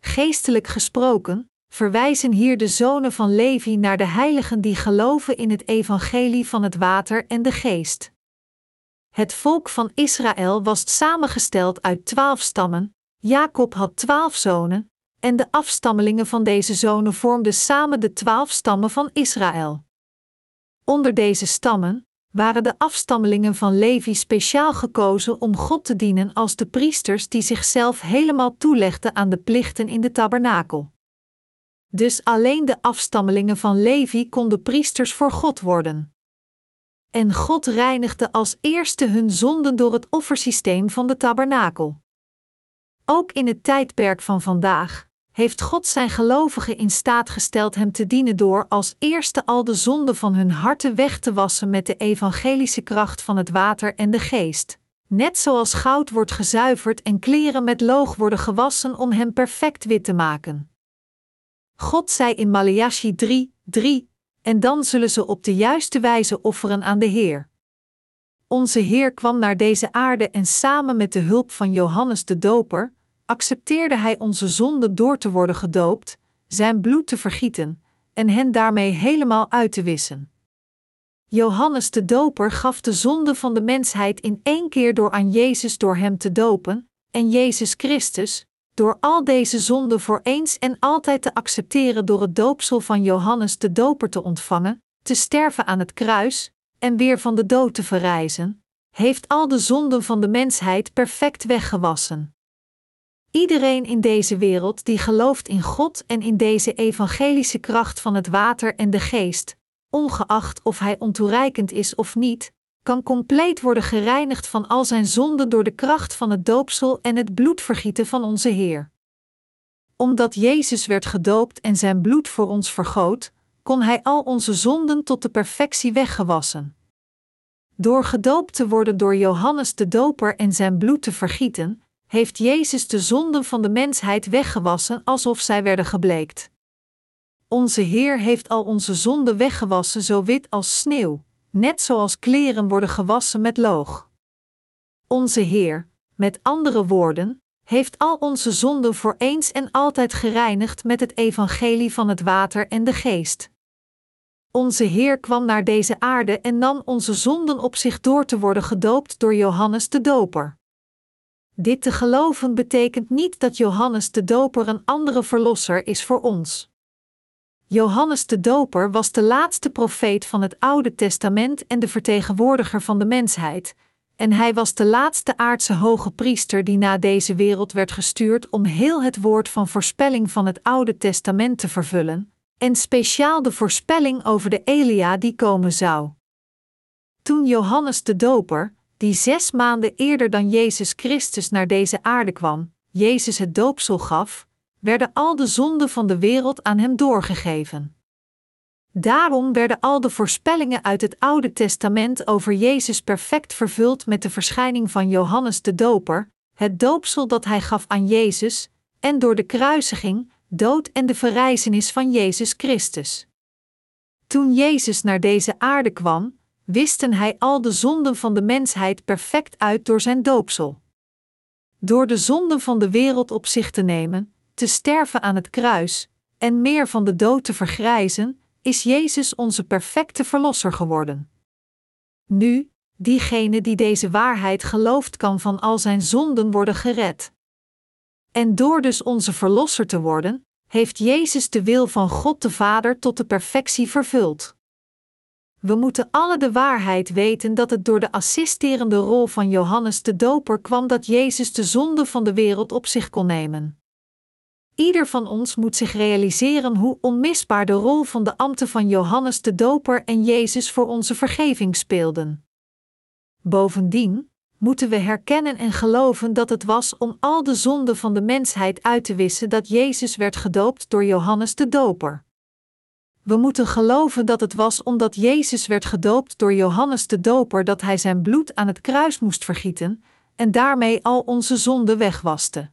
Geestelijk gesproken, verwijzen hier de zonen van Levi naar de heiligen die geloven in het evangelie van het water en de geest. Het volk van Israël was samengesteld uit twaalf stammen, Jacob had twaalf zonen, en de afstammelingen van deze zonen vormden samen de twaalf stammen van Israël. Onder deze stammen waren de afstammelingen van Levi speciaal gekozen om God te dienen als de priesters die zichzelf helemaal toelegden aan de plichten in de tabernakel. Dus alleen de afstammelingen van Levi konden priesters voor God worden en God reinigde als eerste hun zonden door het offersysteem van de tabernakel. Ook in het tijdperk van vandaag, heeft God zijn gelovigen in staat gesteld hem te dienen door als eerste al de zonden van hun harten weg te wassen met de evangelische kracht van het water en de geest. Net zoals goud wordt gezuiverd en kleren met loog worden gewassen om hem perfect wit te maken. God zei in Maleachi 3, 3, en dan zullen ze op de juiste wijze offeren aan de Heer. Onze Heer kwam naar deze aarde en samen met de hulp van Johannes de Doper accepteerde Hij onze zonden door te worden gedoopt, zijn bloed te vergieten en hen daarmee helemaal uit te wissen. Johannes de Doper gaf de zonde van de mensheid in één keer door aan Jezus door hem te dopen, en Jezus Christus, door al deze zonden voor eens en altijd te accepteren door het doopsel van Johannes de Doper te ontvangen, te sterven aan het kruis en weer van de dood te verrijzen, heeft al de zonden van de mensheid perfect weggewassen. Iedereen in deze wereld die gelooft in God en in deze evangelische kracht van het water en de geest, ongeacht of hij ontoereikend is of niet, kan compleet worden gereinigd van al zijn zonden door de kracht van het doopsel en het bloedvergieten van onze Heer. Omdat Jezus werd gedoopt en zijn bloed voor ons vergoot, kon hij al onze zonden tot de perfectie weggewassen. Door gedoopt te worden door Johannes de Doper en zijn bloed te vergieten, heeft Jezus de zonden van de mensheid weggewassen alsof zij werden gebleekt. Onze Heer heeft al onze zonden weggewassen zo wit als sneeuw, net zoals kleren worden gewassen met loog. Onze Heer, met andere woorden, heeft al onze zonden voor eens en altijd gereinigd met het evangelie van het water en de geest. Onze Heer kwam naar deze aarde en nam onze zonden op zich door te worden gedoopt door Johannes de Doper. Dit te geloven betekent niet dat Johannes de Doper een andere verlosser is voor ons. Johannes de Doper was de laatste profeet van het Oude Testament en de vertegenwoordiger van de mensheid, en hij was de laatste aardse hoge priester die na deze wereld werd gestuurd om heel het woord van voorspelling van het Oude Testament te vervullen, en speciaal de voorspelling over de Elia die komen zou. Toen Johannes de Doper, die zes maanden eerder dan Jezus Christus naar deze aarde kwam, Jezus het doopsel gaf, werden al de zonden van de wereld aan hem doorgegeven. Daarom werden al de voorspellingen uit het Oude Testament over Jezus perfect vervuld met de verschijning van Johannes de Doper, het doopsel dat hij gaf aan Jezus, en door de kruisiging, dood en de verrijzenis van Jezus Christus. Toen Jezus naar deze aarde kwam, wisten hij al de zonden van de mensheid perfect uit door zijn doopsel. Door de zonden van de wereld op zich te nemen, te sterven aan het kruis en meer van de dood te vergrijzen, is Jezus onze perfecte Verlosser geworden. Nu, diegene die deze waarheid gelooft, kan van al zijn zonden worden gered. En door dus onze Verlosser te worden, heeft Jezus de wil van God de Vader tot de perfectie vervuld. We moeten alle de waarheid weten dat het door de assisterende rol van Johannes de Doper kwam dat Jezus de zonde van de wereld op zich kon nemen. Ieder van ons moet zich realiseren hoe onmisbaar de rol van de ambten van Johannes de Doper en Jezus voor onze vergeving speelden. Bovendien moeten we herkennen en geloven dat het was om al de zonden van de mensheid uit te wissen dat Jezus werd gedoopt door Johannes de Doper. We moeten geloven dat het was omdat Jezus werd gedoopt door Johannes de Doper dat hij zijn bloed aan het kruis moest vergieten en daarmee al onze zonden wegwaste.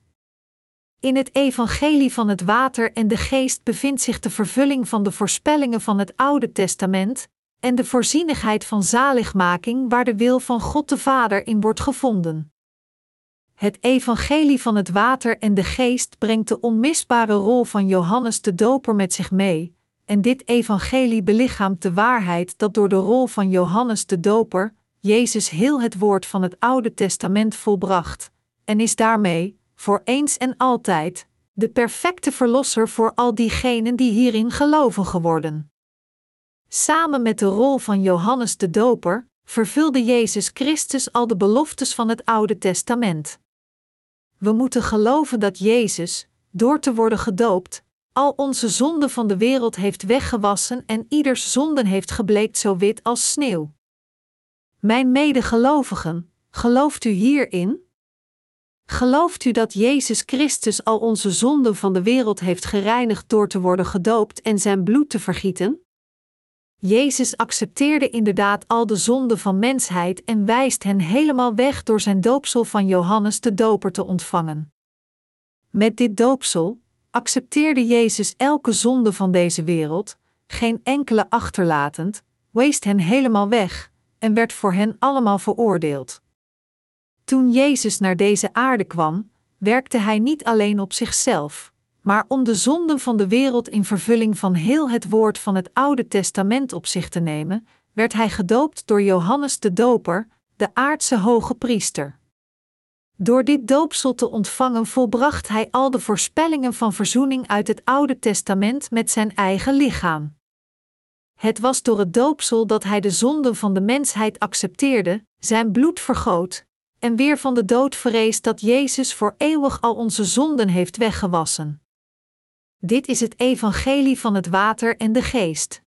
In het evangelie van het water en de geest bevindt zich de vervulling van de voorspellingen van het Oude Testament en de voorzienigheid van zaligmaking waar de wil van God de Vader in wordt gevonden. Het evangelie van het water en de geest brengt de onmisbare rol van Johannes de Doper met zich mee, en dit evangelie belichaamt de waarheid dat door de rol van Johannes de Doper Jezus heel het woord van het Oude Testament volbracht, en is daarmee, voor eens en altijd, de perfecte verlosser voor al diegenen die hierin geloven geworden. Samen met de rol van Johannes de Doper vervulde Jezus Christus al de beloftes van het Oude Testament. We moeten geloven dat Jezus, door te worden gedoopt, al onze zonden van de wereld heeft weggewassen en ieders zonden heeft gebleekt zo wit als sneeuw. Mijn medegelovigen, gelooft u hierin? Gelooft u dat Jezus Christus al onze zonden van de wereld heeft gereinigd door te worden gedoopt en zijn bloed te vergieten? Jezus accepteerde inderdaad al de zonden van mensheid en wijst hen helemaal weg door zijn doopsel van Johannes de Doper te ontvangen. Met dit doopsel accepteerde Jezus elke zonde van deze wereld, geen enkele achterlatend, weest hen helemaal weg en werd voor hen allemaal veroordeeld. Toen Jezus naar deze aarde kwam, werkte hij niet alleen op zichzelf, maar om de zonden van de wereld in vervulling van heel het woord van het Oude Testament op zich te nemen, werd hij gedoopt door Johannes de Doper, de aardse hoge priester. Door dit doopsel te ontvangen volbracht hij al de voorspellingen van verzoening uit het Oude Testament met zijn eigen lichaam. Het was door het doopsel dat hij de zonden van de mensheid accepteerde, zijn bloed vergoot, en weer van de dood verrees dat Jezus voor eeuwig al onze zonden heeft weggewassen. Dit is het evangelie van het water en de geest.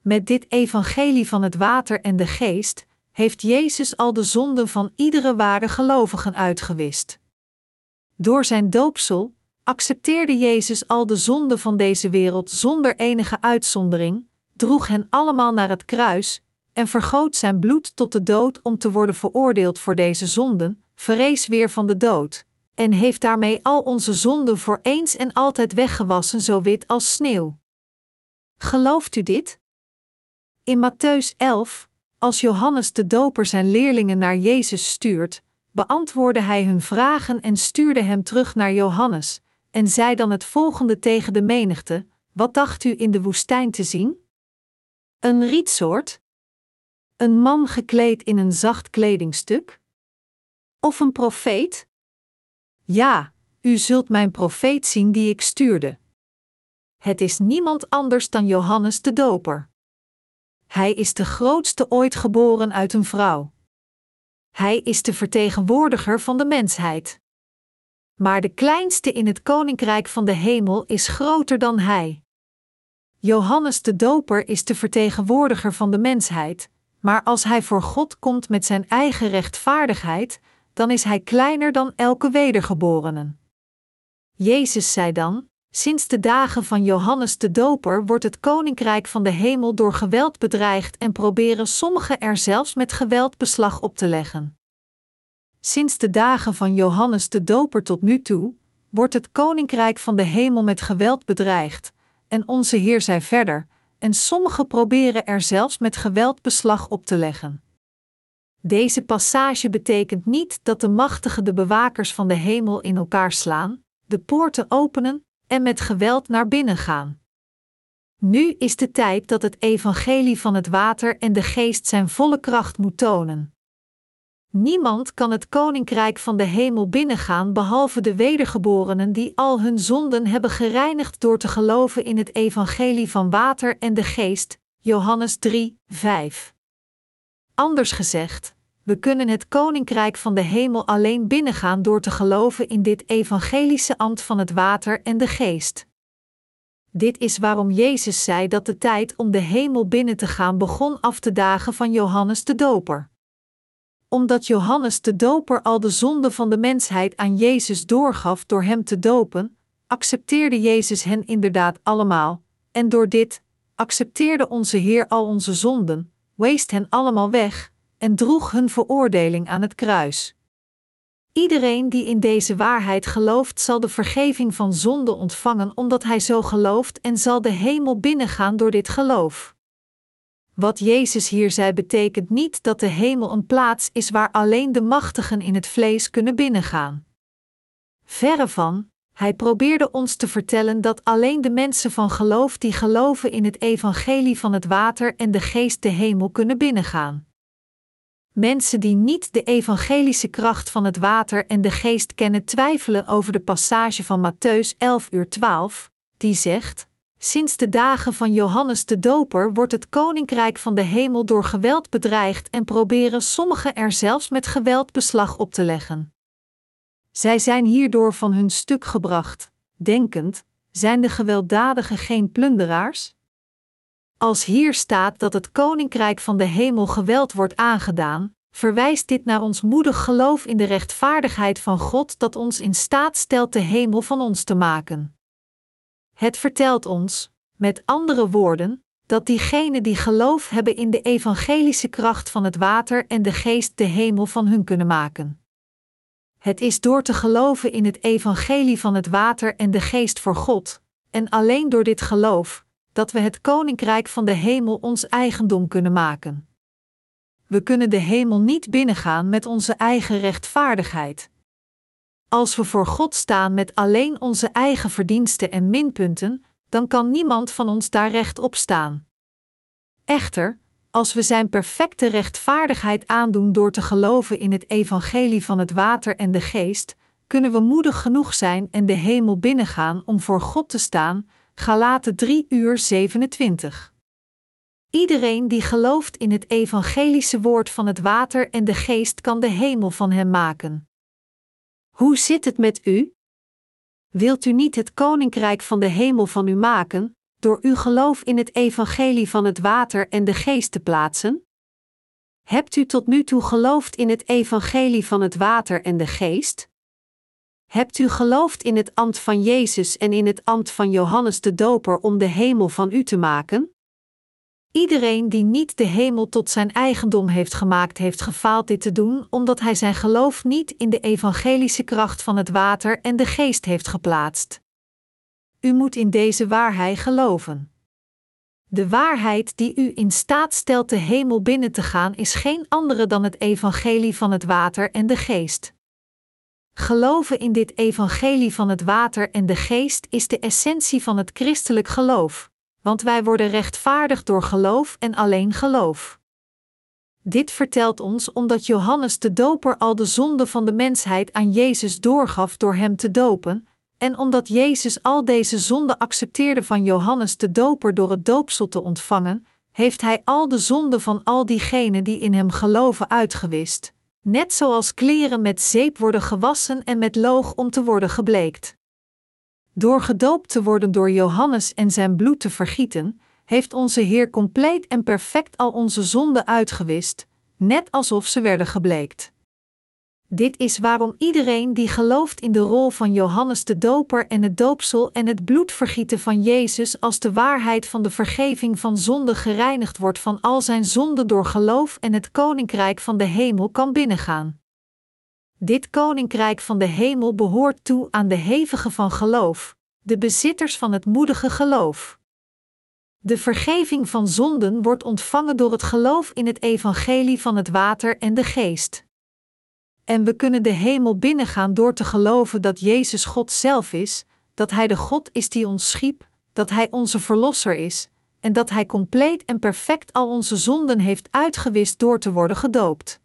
Met dit evangelie van het water en de geest heeft Jezus al de zonden van iedere ware gelovigen uitgewist. Door zijn doopsel accepteerde Jezus al de zonden van deze wereld zonder enige uitzondering, droeg hen allemaal naar het kruis en vergoot zijn bloed tot de dood om te worden veroordeeld voor deze zonden, verrees weer van de dood, en heeft daarmee al onze zonden voor eens en altijd weggewassen, zo wit als sneeuw. Gelooft u dit? In Matthäus 11, als Johannes de Doper zijn leerlingen naar Jezus stuurt, beantwoordde hij hun vragen en stuurde hem terug naar Johannes, en zei dan het volgende tegen de menigte: Wat dacht u in de woestijn te zien? Een rietsoort? Een man gekleed in een zacht kledingstuk? Of een profeet? Ja, u zult mijn profeet zien die ik stuurde. Het is niemand anders dan Johannes de Doper. Hij is de grootste ooit geboren uit een vrouw. Hij is de vertegenwoordiger van de mensheid. Maar de kleinste in het koninkrijk van de hemel is groter dan hij. Johannes de Doper is de vertegenwoordiger van de mensheid, maar als hij voor God komt met zijn eigen rechtvaardigheid, dan is hij kleiner dan elke wedergeborenen. Jezus zei dan: Sinds de dagen van Johannes de Doper wordt het koninkrijk van de hemel door geweld bedreigd en proberen sommigen er zelfs met geweld beslag op te leggen. Sinds de dagen van Johannes de Doper tot nu toe wordt het koninkrijk van de hemel met geweld bedreigd, en onze Heer zei verder: en sommigen proberen er zelfs met geweld beslag op te leggen. Deze passage betekent niet dat de machtigen de bewakers van de hemel in elkaar slaan, de poorten openen en met geweld naar binnen gaan. Nu is de tijd dat het evangelie van het water en de geest zijn volle kracht moet tonen. Niemand kan het koninkrijk van de hemel binnengaan behalve de wedergeborenen die al hun zonden hebben gereinigd door te geloven in het evangelie van water en de geest. Johannes 3, 5. Anders gezegd, we kunnen het koninkrijk van de hemel alleen binnengaan door te geloven in dit evangelische ambt van het water en de geest. Dit is waarom Jezus zei dat de tijd om de hemel binnen te gaan begon af te dagen van Johannes de Doper. Omdat Johannes de Doper al de zonde van de mensheid aan Jezus doorgaf door hem te dopen, accepteerde Jezus hen inderdaad allemaal, en door dit accepteerde onze Heer al onze zonden, weest hen allemaal weg, en droeg hun veroordeling aan het kruis. Iedereen die in deze waarheid gelooft, zal de vergeving van zonde ontvangen omdat hij zo gelooft en zal de hemel binnengaan door dit geloof. Wat Jezus hier zei betekent niet dat de hemel een plaats is waar alleen de machtigen in het vlees kunnen binnengaan. Verre van, hij probeerde ons te vertellen dat alleen de mensen van geloof die geloven in het evangelie van het water en de geest de hemel kunnen binnengaan. Mensen die niet de evangelische kracht van het water en de geest kennen, twijfelen over de passage van Matthäus 11 uur 12, die zegt: Sinds de dagen van Johannes de Doper wordt het koninkrijk van de hemel door geweld bedreigd en proberen sommigen er zelfs met geweld beslag op te leggen. Zij zijn hierdoor van hun stuk gebracht, denkend: zijn de gewelddadigen geen plunderaars? Als hier staat dat het koninkrijk van de hemel geweld wordt aangedaan, verwijst dit naar ons moedig geloof in de rechtvaardigheid van God dat ons in staat stelt de hemel van ons te maken. Het vertelt ons, met andere woorden, dat diegenen die geloof hebben in de evangelische kracht van het water en de geest de hemel van hun kunnen maken. Het is door te geloven in het evangelie van het water en de geest voor God, en alleen door dit geloof, dat we het koninkrijk van de hemel ons eigendom kunnen maken. We kunnen de hemel niet binnengaan met onze eigen rechtvaardigheid. Als we voor God staan met alleen onze eigen verdiensten en minpunten, dan kan niemand van ons daar recht op staan. Echter, als we Zijn perfecte rechtvaardigheid aandoen door te geloven in het evangelie van het water en de geest, kunnen we moedig genoeg zijn en de hemel binnengaan om voor God te staan. Galaten 3 uur 27. Iedereen die gelooft in het evangelische woord van het water en de geest kan de hemel van hem maken. Hoe zit het met u? Wilt u niet het koninkrijk van de hemel van u maken, door uw geloof in het evangelie van het water en de geest te plaatsen? Hebt u tot nu toe geloofd in het evangelie van het water en de geest? Hebt u geloofd in het ambt van Jezus en in het ambt van Johannes de Doper om de hemel van u te maken? Iedereen die niet de hemel tot zijn eigendom heeft gemaakt, heeft gefaald dit te doen, omdat hij zijn geloof niet in de evangelische kracht van het water en de geest heeft geplaatst. U moet in deze waarheid geloven. De waarheid die u in staat stelt de hemel binnen te gaan, is geen andere dan het evangelie van het water en de geest. Geloven in dit evangelie van het water en de geest is de essentie van het christelijk geloof want wij worden rechtvaardig door geloof en alleen geloof. Dit vertelt ons omdat Johannes de Doper al de zonde van de mensheid aan Jezus doorgaf door hem te dopen, en omdat Jezus al deze zonde accepteerde van Johannes de Doper door het doopsel te ontvangen, heeft hij al de zonde van al diegenen die in hem geloven uitgewist, net zoals kleren met zeep worden gewassen en met loog om te worden gebleekt. Door gedoopt te worden door Johannes en zijn bloed te vergieten, heeft onze Heer compleet en perfect al onze zonden uitgewist, net alsof ze werden gebleekt. Dit is waarom iedereen die gelooft in de rol van Johannes de Doper en het doopsel en het bloedvergieten van Jezus als de waarheid van de vergeving van zonde gereinigd wordt van al zijn zonden door geloof en het koninkrijk van de hemel kan binnengaan. Dit koninkrijk van de hemel behoort toe aan de hevige van geloof, de bezitters van het moedige geloof. De vergeving van zonden wordt ontvangen door het geloof in het evangelie van het water en de geest. En we kunnen de hemel binnengaan door te geloven dat Jezus God zelf is, dat Hij de God is die ons schiep, dat Hij onze Verlosser is, en dat Hij compleet en perfect al onze zonden heeft uitgewist door te worden gedoopt.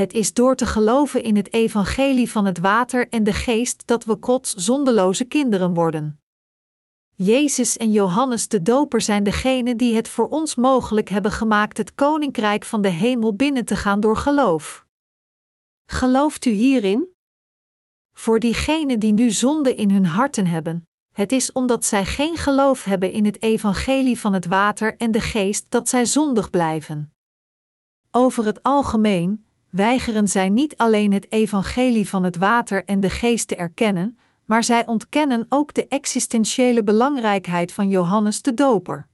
Het is door te geloven in het evangelie van het water en de geest dat we Gods zondeloze kinderen worden. Jezus en Johannes de Doper zijn degenen die het voor ons mogelijk hebben gemaakt het koninkrijk van de hemel binnen te gaan door geloof. Gelooft u hierin? Voor diegenen die nu zonde in hun harten hebben, het is omdat zij geen geloof hebben in het evangelie van het water en de geest dat zij zondig blijven. Over het algemeen, weigeren zij niet alleen het evangelie van het water en de geest te erkennen, maar zij ontkennen ook de existentiële belangrijkheid van Johannes de Doper.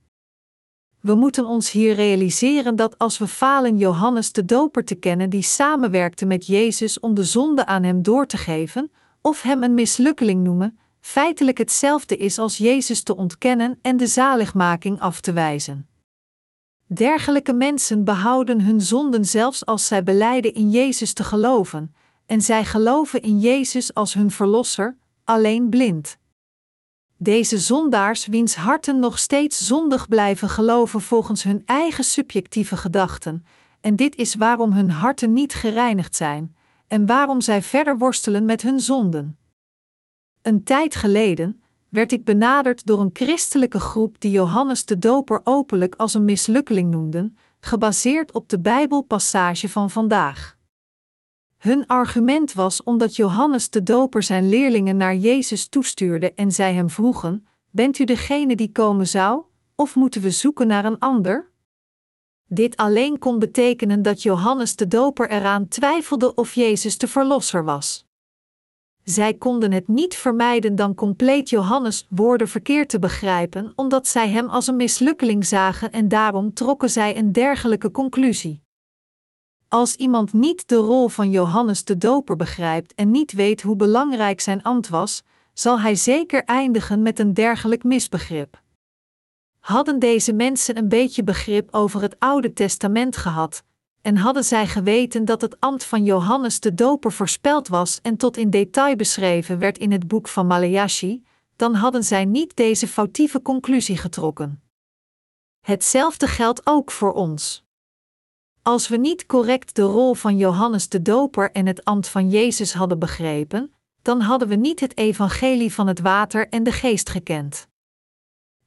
We moeten ons hier realiseren dat als we falen Johannes de Doper te kennen die samenwerkte met Jezus om de zonde aan hem door te geven, of hem een mislukkeling noemen, feitelijk hetzelfde is als Jezus te ontkennen en de zaligmaking af te wijzen. Dergelijke mensen behouden hun zonden zelfs als zij beleiden in Jezus te geloven, en zij geloven in Jezus als hun verlosser, alleen blind. Deze zondaars, wiens harten nog steeds zondig blijven geloven volgens hun eigen subjectieve gedachten, en dit is waarom hun harten niet gereinigd zijn, en waarom zij verder worstelen met hun zonden. Een tijd geleden, werd ik benaderd door een christelijke groep die Johannes de Doper openlijk als een mislukkeling noemden, gebaseerd op de Bijbelpassage van vandaag. Hun argument was omdat Johannes de Doper zijn leerlingen naar Jezus toestuurde en zij hem vroegen: Bent u degene die komen zou, of moeten we zoeken naar een ander? Dit alleen kon betekenen dat Johannes de Doper eraan twijfelde of Jezus de Verlosser was. Zij konden het niet vermijden dan compleet Johannes' woorden verkeerd te begrijpen, omdat zij hem als een mislukkeling zagen en daarom trokken zij een dergelijke conclusie. Als iemand niet de rol van Johannes de Doper begrijpt en niet weet hoe belangrijk zijn ambt was, zal hij zeker eindigen met een dergelijk misbegrip. Hadden deze mensen een beetje begrip over het Oude Testament gehad, en hadden zij geweten dat het ambt van Johannes de Doper voorspeld was en tot in detail beschreven werd in het boek van Maleachi, dan hadden zij niet deze foutieve conclusie getrokken. Hetzelfde geldt ook voor ons. Als we niet correct de rol van Johannes de Doper en het ambt van Jezus hadden begrepen, dan hadden we niet het evangelie van het water en de geest gekend.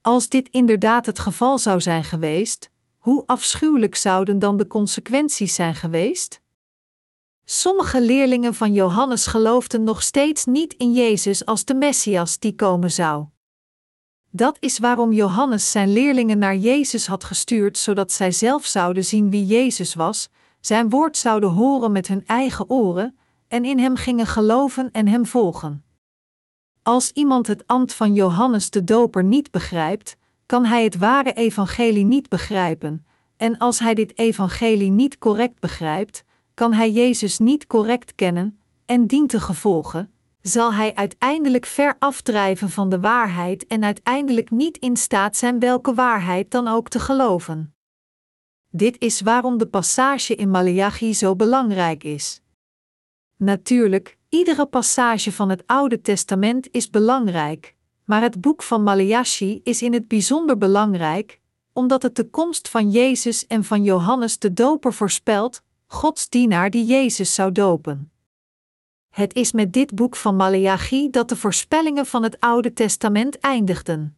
Als dit inderdaad het geval zou zijn geweest, hoe afschuwelijk zouden dan de consequenties zijn geweest? Sommige leerlingen van Johannes geloofden nog steeds niet in Jezus als de Messias die komen zou. Dat is waarom Johannes zijn leerlingen naar Jezus had gestuurd, zodat zij zelf zouden zien wie Jezus was, zijn woord zouden horen met hun eigen oren en in hem gingen geloven en hem volgen. Als iemand het ambt van Johannes de Doper niet begrijpt, kan hij het ware evangelie niet begrijpen, en als hij dit evangelie niet correct begrijpt, kan hij Jezus niet correct kennen, en dient te gevolgen, zal hij uiteindelijk ver afdrijven van de waarheid en uiteindelijk niet in staat zijn welke waarheid dan ook te geloven. Dit is waarom de passage in Malachi zo belangrijk is. Natuurlijk, iedere passage van het Oude Testament is belangrijk, maar het boek van Malachi is in het bijzonder belangrijk, omdat het de komst van Jezus en van Johannes de Doper voorspelt, Gods dienaar die Jezus zou dopen. Het is met dit boek van Malachi dat de voorspellingen van het Oude Testament eindigden.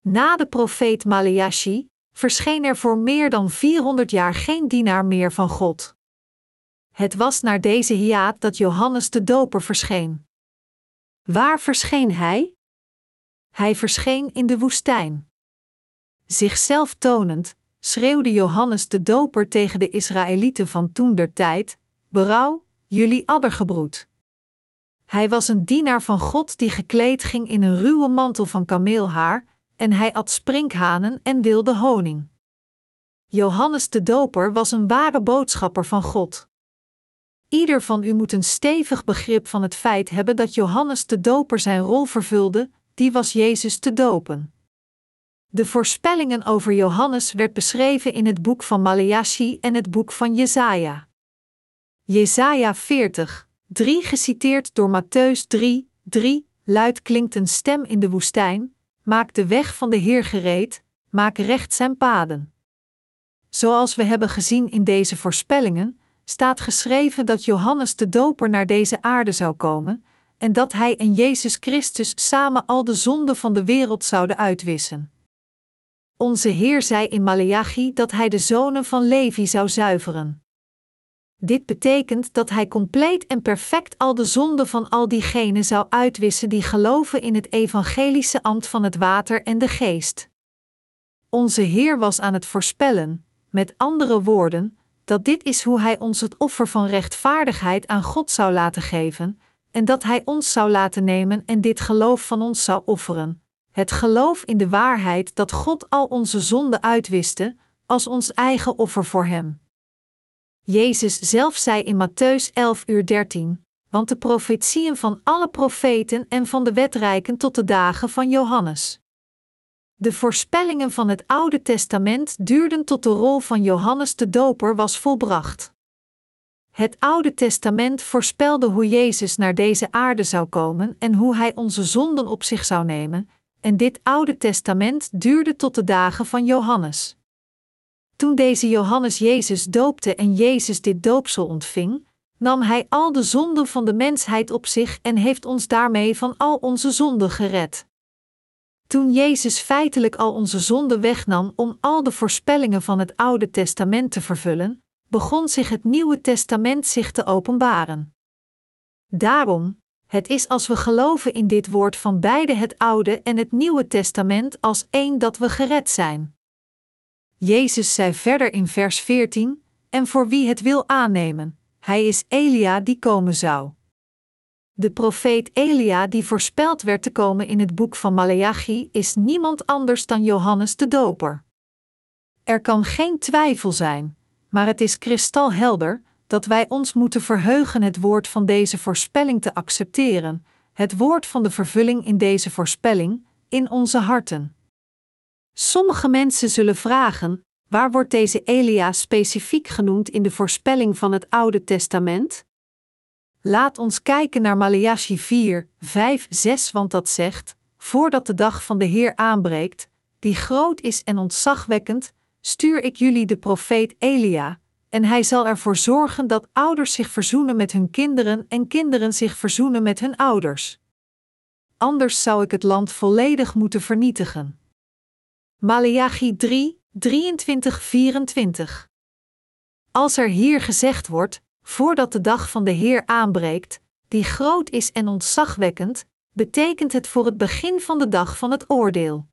Na de profeet Malachi verscheen er voor meer dan 400 jaar geen dienaar meer van God. Het was naar deze hiaat dat Johannes de Doper verscheen. Waar verscheen hij? Hij verscheen in de woestijn. Zichzelf tonend, schreeuwde Johannes de Doper tegen de Israëlieten van toen der tijd: Berouw, jullie addergebroed. Hij was een dienaar van God die gekleed ging in een ruwe mantel van kameelhaar, en hij at sprinkhanen en wilde honing. Johannes de Doper was een ware boodschapper van God. Ieder van u moet een stevig begrip van het feit hebben dat Johannes de Doper zijn rol vervulde, die was Jezus te dopen. De voorspellingen over Johannes werd beschreven in het boek van Maleachi en het boek van Jesaja. Jesaja 40, 3 geciteerd door Matthäus 3, 3, luid klinkt een stem in de woestijn, maak de weg van de Heer gereed, maak recht zijn paden. Zoals we hebben gezien in deze voorspellingen, staat geschreven dat Johannes de Doper naar deze aarde zou komen, en dat hij en Jezus Christus samen al de zonden van de wereld zouden uitwissen. Onze Heer zei in Maleachi dat hij de zonen van Levi zou zuiveren. Dit betekent dat hij compleet en perfect al de zonden van al diegenen zou uitwissen die geloven in het evangelische ambt van het water en de geest. Onze Heer was aan het voorspellen, met andere woorden, dat dit is hoe Hij ons het offer van rechtvaardigheid aan God zou laten geven, en dat Hij ons zou laten nemen en dit geloof van ons zou offeren. Het geloof in de waarheid dat God al onze zonden uitwiste, als ons eigen offer voor Hem. Jezus zelf zei in Matthäus 11 uur 13, want de profetieën van alle profeten en van de wetrijken tot de dagen van Johannes. De voorspellingen van het Oude Testament duurden tot de rol van Johannes de Doper was volbracht. Het Oude Testament voorspelde hoe Jezus naar deze aarde zou komen en hoe hij onze zonden op zich zou nemen, en dit Oude Testament duurde tot de dagen van Johannes. Toen deze Johannes Jezus doopte en Jezus dit doopsel ontving, nam hij al de zonden van de mensheid op zich en heeft ons daarmee van al onze zonden gered. Toen Jezus feitelijk al onze zonden wegnam om al de voorspellingen van het Oude Testament te vervullen, begon zich het Nieuwe Testament zich te openbaren. Daarom, het is als we geloven in dit woord van beide het Oude en het Nieuwe Testament als één dat we gered zijn. Jezus zei verder in vers 14: En voor wie het wil aannemen, hij is Elia die komen zou. De profeet Elia die voorspeld werd te komen in het boek van Maleachi is niemand anders dan Johannes de Doper. Er kan geen twijfel zijn, maar het is kristalhelder dat wij ons moeten verheugen het woord van deze voorspelling te accepteren, het woord van de vervulling in deze voorspelling, in onze harten. Sommige mensen zullen vragen: waar wordt deze Elia specifiek genoemd in de voorspelling van het Oude Testament? Laat ons kijken naar Maleachi 4, 5, 6, want dat zegt: Voordat de dag van de Heer aanbreekt, die groot is en ontzagwekkend, stuur ik jullie de profeet Elia, en hij zal ervoor zorgen dat ouders zich verzoenen met hun kinderen en kinderen zich verzoenen met hun ouders. Anders zou ik het land volledig moeten vernietigen. Maleachi 3, 23, 24. Als er hier gezegd wordt, voordat de dag van de Heer aanbreekt, die groot is en ontzagwekkend, betekent het voor het begin van de dag van het oordeel.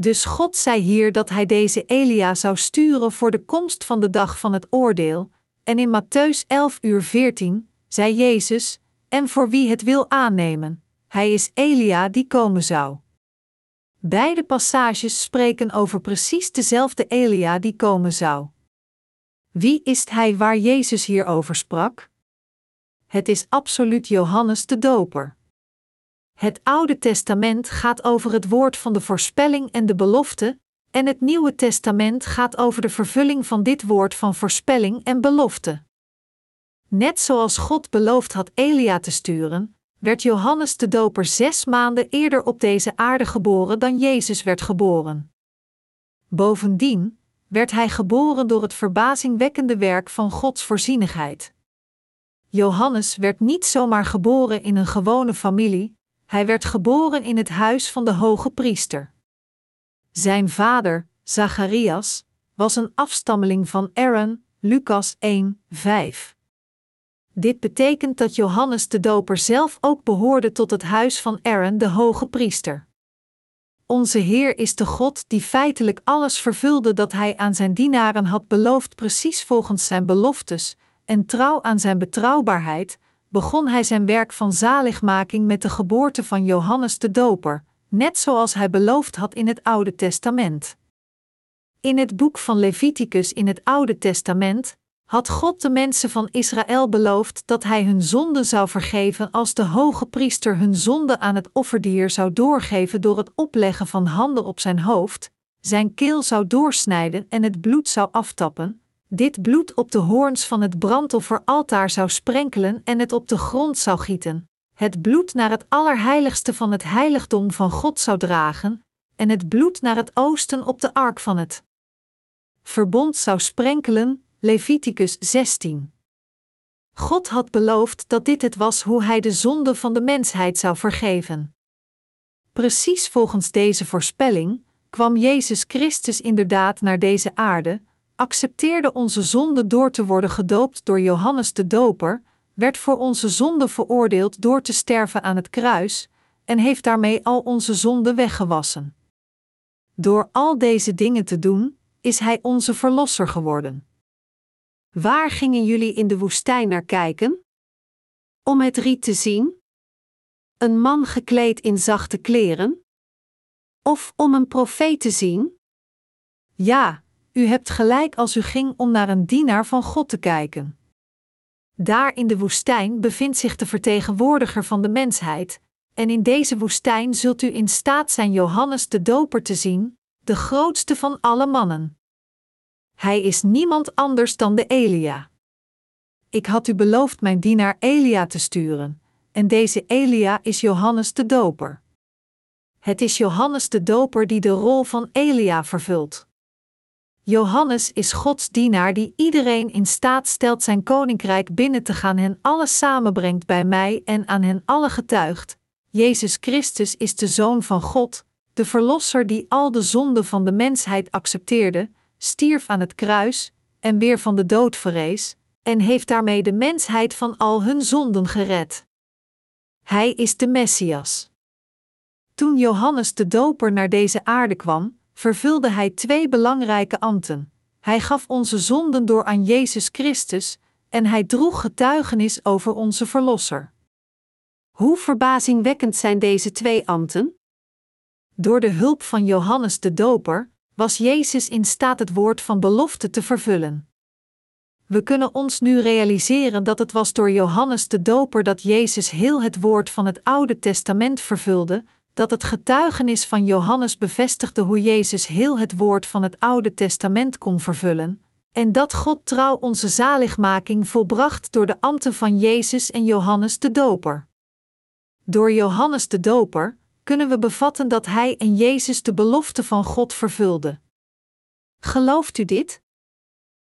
Dus God zei hier dat hij deze Elia zou sturen voor de komst van de dag van het oordeel, en in Matthäus 11 uur 14 zei Jezus, en voor wie het wil aannemen, hij is Elia die komen zou. Beide passages spreken over precies dezelfde Elia die komen zou. Wie is hij waar Jezus hierover sprak? Het is absoluut Johannes de Doper. Het Oude Testament gaat over het woord van de voorspelling en de belofte, en het Nieuwe Testament gaat over de vervulling van dit woord van voorspelling en belofte. Net zoals God beloofd had Elia te sturen, werd Johannes de Doper zes maanden eerder op deze aarde geboren dan Jezus werd geboren. Bovendien werd hij geboren door het verbazingwekkende werk van Gods voorzienigheid. Johannes werd niet zomaar geboren in een gewone familie, hij werd geboren in het huis van de hoge priester. Zijn vader, Zacharias, was een afstammeling van Aaron, Lucas 1, 5. Dit betekent dat Johannes de Doper zelf ook behoorde tot het huis van Aaron, de hoge priester. Onze Heer is de God die feitelijk alles vervulde dat Hij aan zijn dienaren had beloofd, precies volgens zijn beloftes, en trouw aan zijn betrouwbaarheid, begon Hij zijn werk van zaligmaking met de geboorte van Johannes de Doper, net zoals Hij beloofd had in het Oude Testament. In het boek van Leviticus in het Oude Testament had God de mensen van Israël beloofd dat hij hun zonden zou vergeven als de hoge priester hun zonde aan het offerdier zou doorgeven door het opleggen van handen op zijn hoofd, zijn keel zou doorsnijden en het bloed zou aftappen, dit bloed op de hoorns van het brandofferaltaar zou sprenkelen en het op de grond zou gieten, het bloed naar het allerheiligste van het heiligdom van God zou dragen, en het bloed naar het oosten op de ark van het verbond zou sprenkelen, Leviticus 16. God had beloofd dat dit het was hoe hij de zonde van de mensheid zou vergeven. Precies volgens deze voorspelling kwam Jezus Christus inderdaad naar deze aarde, accepteerde onze zonde door te worden gedoopt door Johannes de Doper, werd voor onze zonde veroordeeld door te sterven aan het kruis en heeft daarmee al onze zonde weggewassen. Door al deze dingen te doen, is Hij onze Verlosser geworden. Waar gingen jullie in de woestijn naar kijken? Om het riet te zien? Een man gekleed in zachte kleren? Of om een profeet te zien? Ja, u hebt gelijk als u ging om naar een dienaar van God te kijken. Daar in de woestijn bevindt zich de vertegenwoordiger van de mensheid, en in deze woestijn zult u in staat zijn Johannes de Doper te zien, de grootste van alle mannen. Hij is niemand anders dan de Elia. Ik had u beloofd mijn dienaar Elia te sturen, en deze Elia is Johannes de Doper. Het is Johannes de Doper die de rol van Elia vervult. Johannes is Gods dienaar die iedereen in staat stelt zijn koninkrijk binnen te gaan en alles samenbrengt bij mij en aan hen alle getuigt. Jezus Christus is de Zoon van God, de Verlosser die al de zonden van de mensheid accepteerde, stierf aan het kruis en weer van de dood verrees, en heeft daarmee de mensheid van al hun zonden gered. Hij is de Messias. Toen Johannes de Doper naar deze aarde kwam, vervulde hij twee belangrijke ambten. Hij gaf onze zonden door aan Jezus Christus en hij droeg getuigenis over onze Verlosser. Hoe verbazingwekkend zijn deze twee ambten? Door de hulp van Johannes de Doper was Jezus in staat het woord van belofte te vervullen. We kunnen ons nu realiseren dat het was door Johannes de Doper dat Jezus heel het woord van het Oude Testament vervulde, dat het getuigenis van Johannes bevestigde hoe Jezus heel het woord van het Oude Testament kon vervullen, en dat God trouw onze zaligmaking volbracht door de ambten van Jezus en Johannes de Doper. Door Johannes de Doper kunnen we bevatten dat Hij en Jezus de belofte van God vervulden. Gelooft u dit?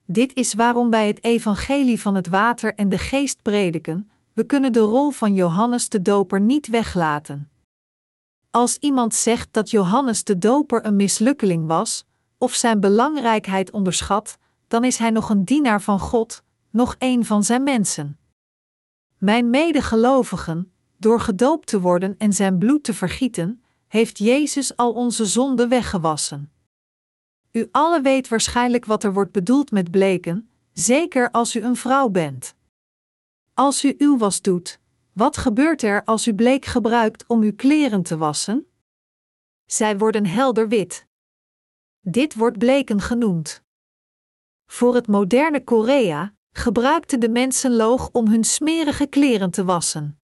Dit is waarom wij het evangelie van het water en de geest prediken. We kunnen de rol van Johannes de Doper niet weglaten. Als iemand zegt dat Johannes de Doper een mislukkeling was, of zijn belangrijkheid onderschat, dan is hij nog een dienaar van God, nog een van zijn mensen. Mijn medegelovigen, door gedoopt te worden en zijn bloed te vergieten, heeft Jezus al onze zonden weggewassen. U alle weet waarschijnlijk wat er wordt bedoeld met bleken, zeker als u een vrouw bent. Als u uw was doet, wat gebeurt er als u bleek gebruikt om uw kleren te wassen? Zij worden helder wit. Dit wordt bleken genoemd. Voor het moderne Korea gebruikten de mensen loog om hun smerige kleren te wassen.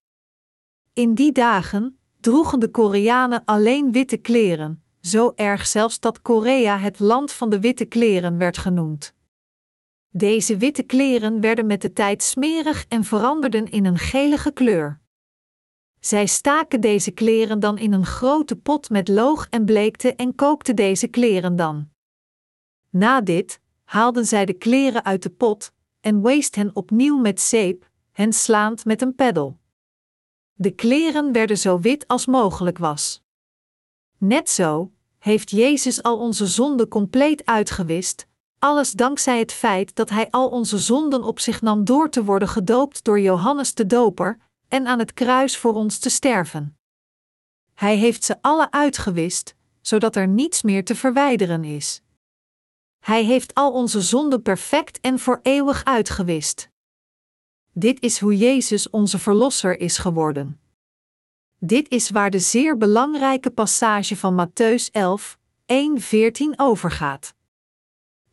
In die dagen droegen de Koreanen alleen witte kleren, zo erg zelfs dat Korea het land van de witte kleren werd genoemd. Deze witte kleren werden met de tijd smerig en veranderden in een gelige kleur. Zij staken deze kleren dan in een grote pot met loog en bleekten en kookten deze kleren dan. Na dit haalden zij de kleren uit de pot en weest hen opnieuw met zeep, hen slaand met een peddel. De kleren werden zo wit als mogelijk was. Net zo heeft Jezus al onze zonden compleet uitgewist, alles dankzij het feit dat Hij al onze zonden op zich nam door te worden gedoopt door Johannes de Doper en aan het kruis voor ons te sterven. Hij heeft ze alle uitgewist, zodat er niets meer te verwijderen is. Hij heeft al onze zonden perfect en voor eeuwig uitgewist. Dit is hoe Jezus onze Verlosser is geworden. Dit is waar de zeer belangrijke passage van Matthäus 11, 1-14 overgaat.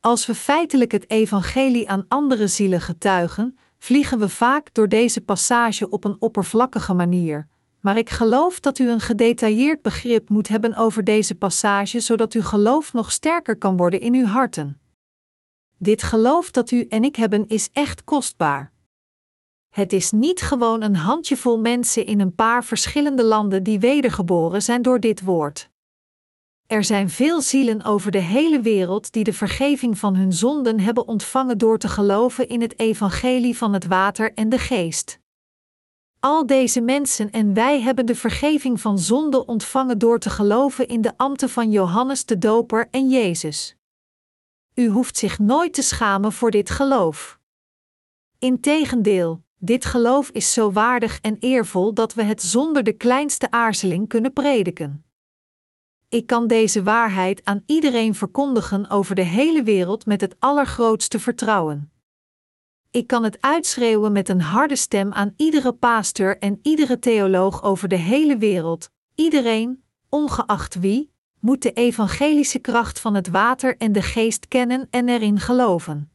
Als we feitelijk het evangelie aan andere zielen getuigen, vliegen we vaak door deze passage op een oppervlakkige manier. Maar ik geloof dat u een gedetailleerd begrip moet hebben over deze passage, zodat uw geloof nog sterker kan worden in uw harten. Dit geloof dat u en ik hebben is echt kostbaar. Het is niet gewoon een handjevol mensen in een paar verschillende landen die wedergeboren zijn door dit woord. Er zijn veel zielen over de hele wereld die de vergeving van hun zonden hebben ontvangen door te geloven in het evangelie van het water en de geest. Al deze mensen en wij hebben de vergeving van zonden ontvangen door te geloven in de ambten van Johannes de Doper en Jezus. U hoeft zich nooit te schamen voor dit geloof. Integendeel, dit geloof is zo waardig en eervol dat we het zonder de kleinste aarzeling kunnen prediken. Ik kan deze waarheid aan iedereen verkondigen over de hele wereld met het allergrootste vertrouwen. Ik kan het uitschreeuwen met een harde stem aan iedere pastor en iedere theoloog over de hele wereld. Iedereen, ongeacht wie, moet de evangelische kracht van het water en de geest kennen en erin geloven.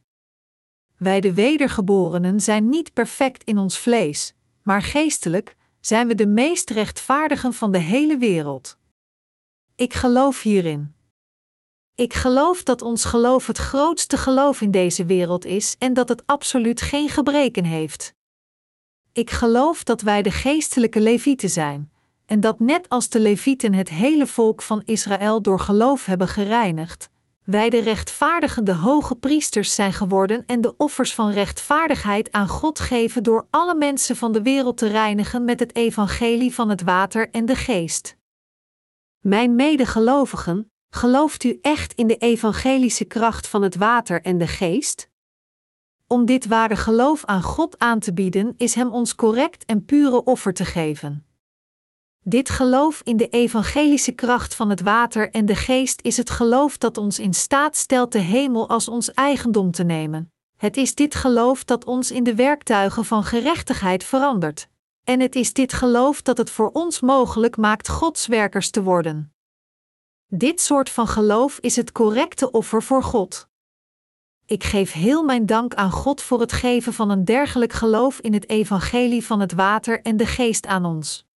Wij de wedergeborenen zijn niet perfect in ons vlees, maar geestelijk zijn we de meest rechtvaardigen van de hele wereld. Ik geloof hierin. Ik geloof dat ons geloof het grootste geloof in deze wereld is en dat het absoluut geen gebreken heeft. Ik geloof dat wij de geestelijke levieten zijn, en dat net als de levieten het hele volk van Israël door geloof hebben gereinigd, wij de rechtvaardigende hoge priesters zijn geworden en de offers van rechtvaardigheid aan God geven door alle mensen van de wereld te reinigen met het evangelie van het water en de geest. Mijn medegelovigen, gelooft u echt in de evangelische kracht van het water en de geest? Om dit ware geloof aan God aan te bieden, is Hem ons correct en pure offer te geven. Dit geloof in de evangelische kracht van het water en de geest is het geloof dat ons in staat stelt de hemel als ons eigendom te nemen. Het is dit geloof dat ons in de werktuigen van gerechtigheid verandert. En het is dit geloof dat het voor ons mogelijk maakt Gods werkers te worden. Dit soort van geloof is het correcte offer voor God. Ik geef heel mijn dank aan God voor het geven van een dergelijk geloof in het evangelie van het water en de geest aan ons.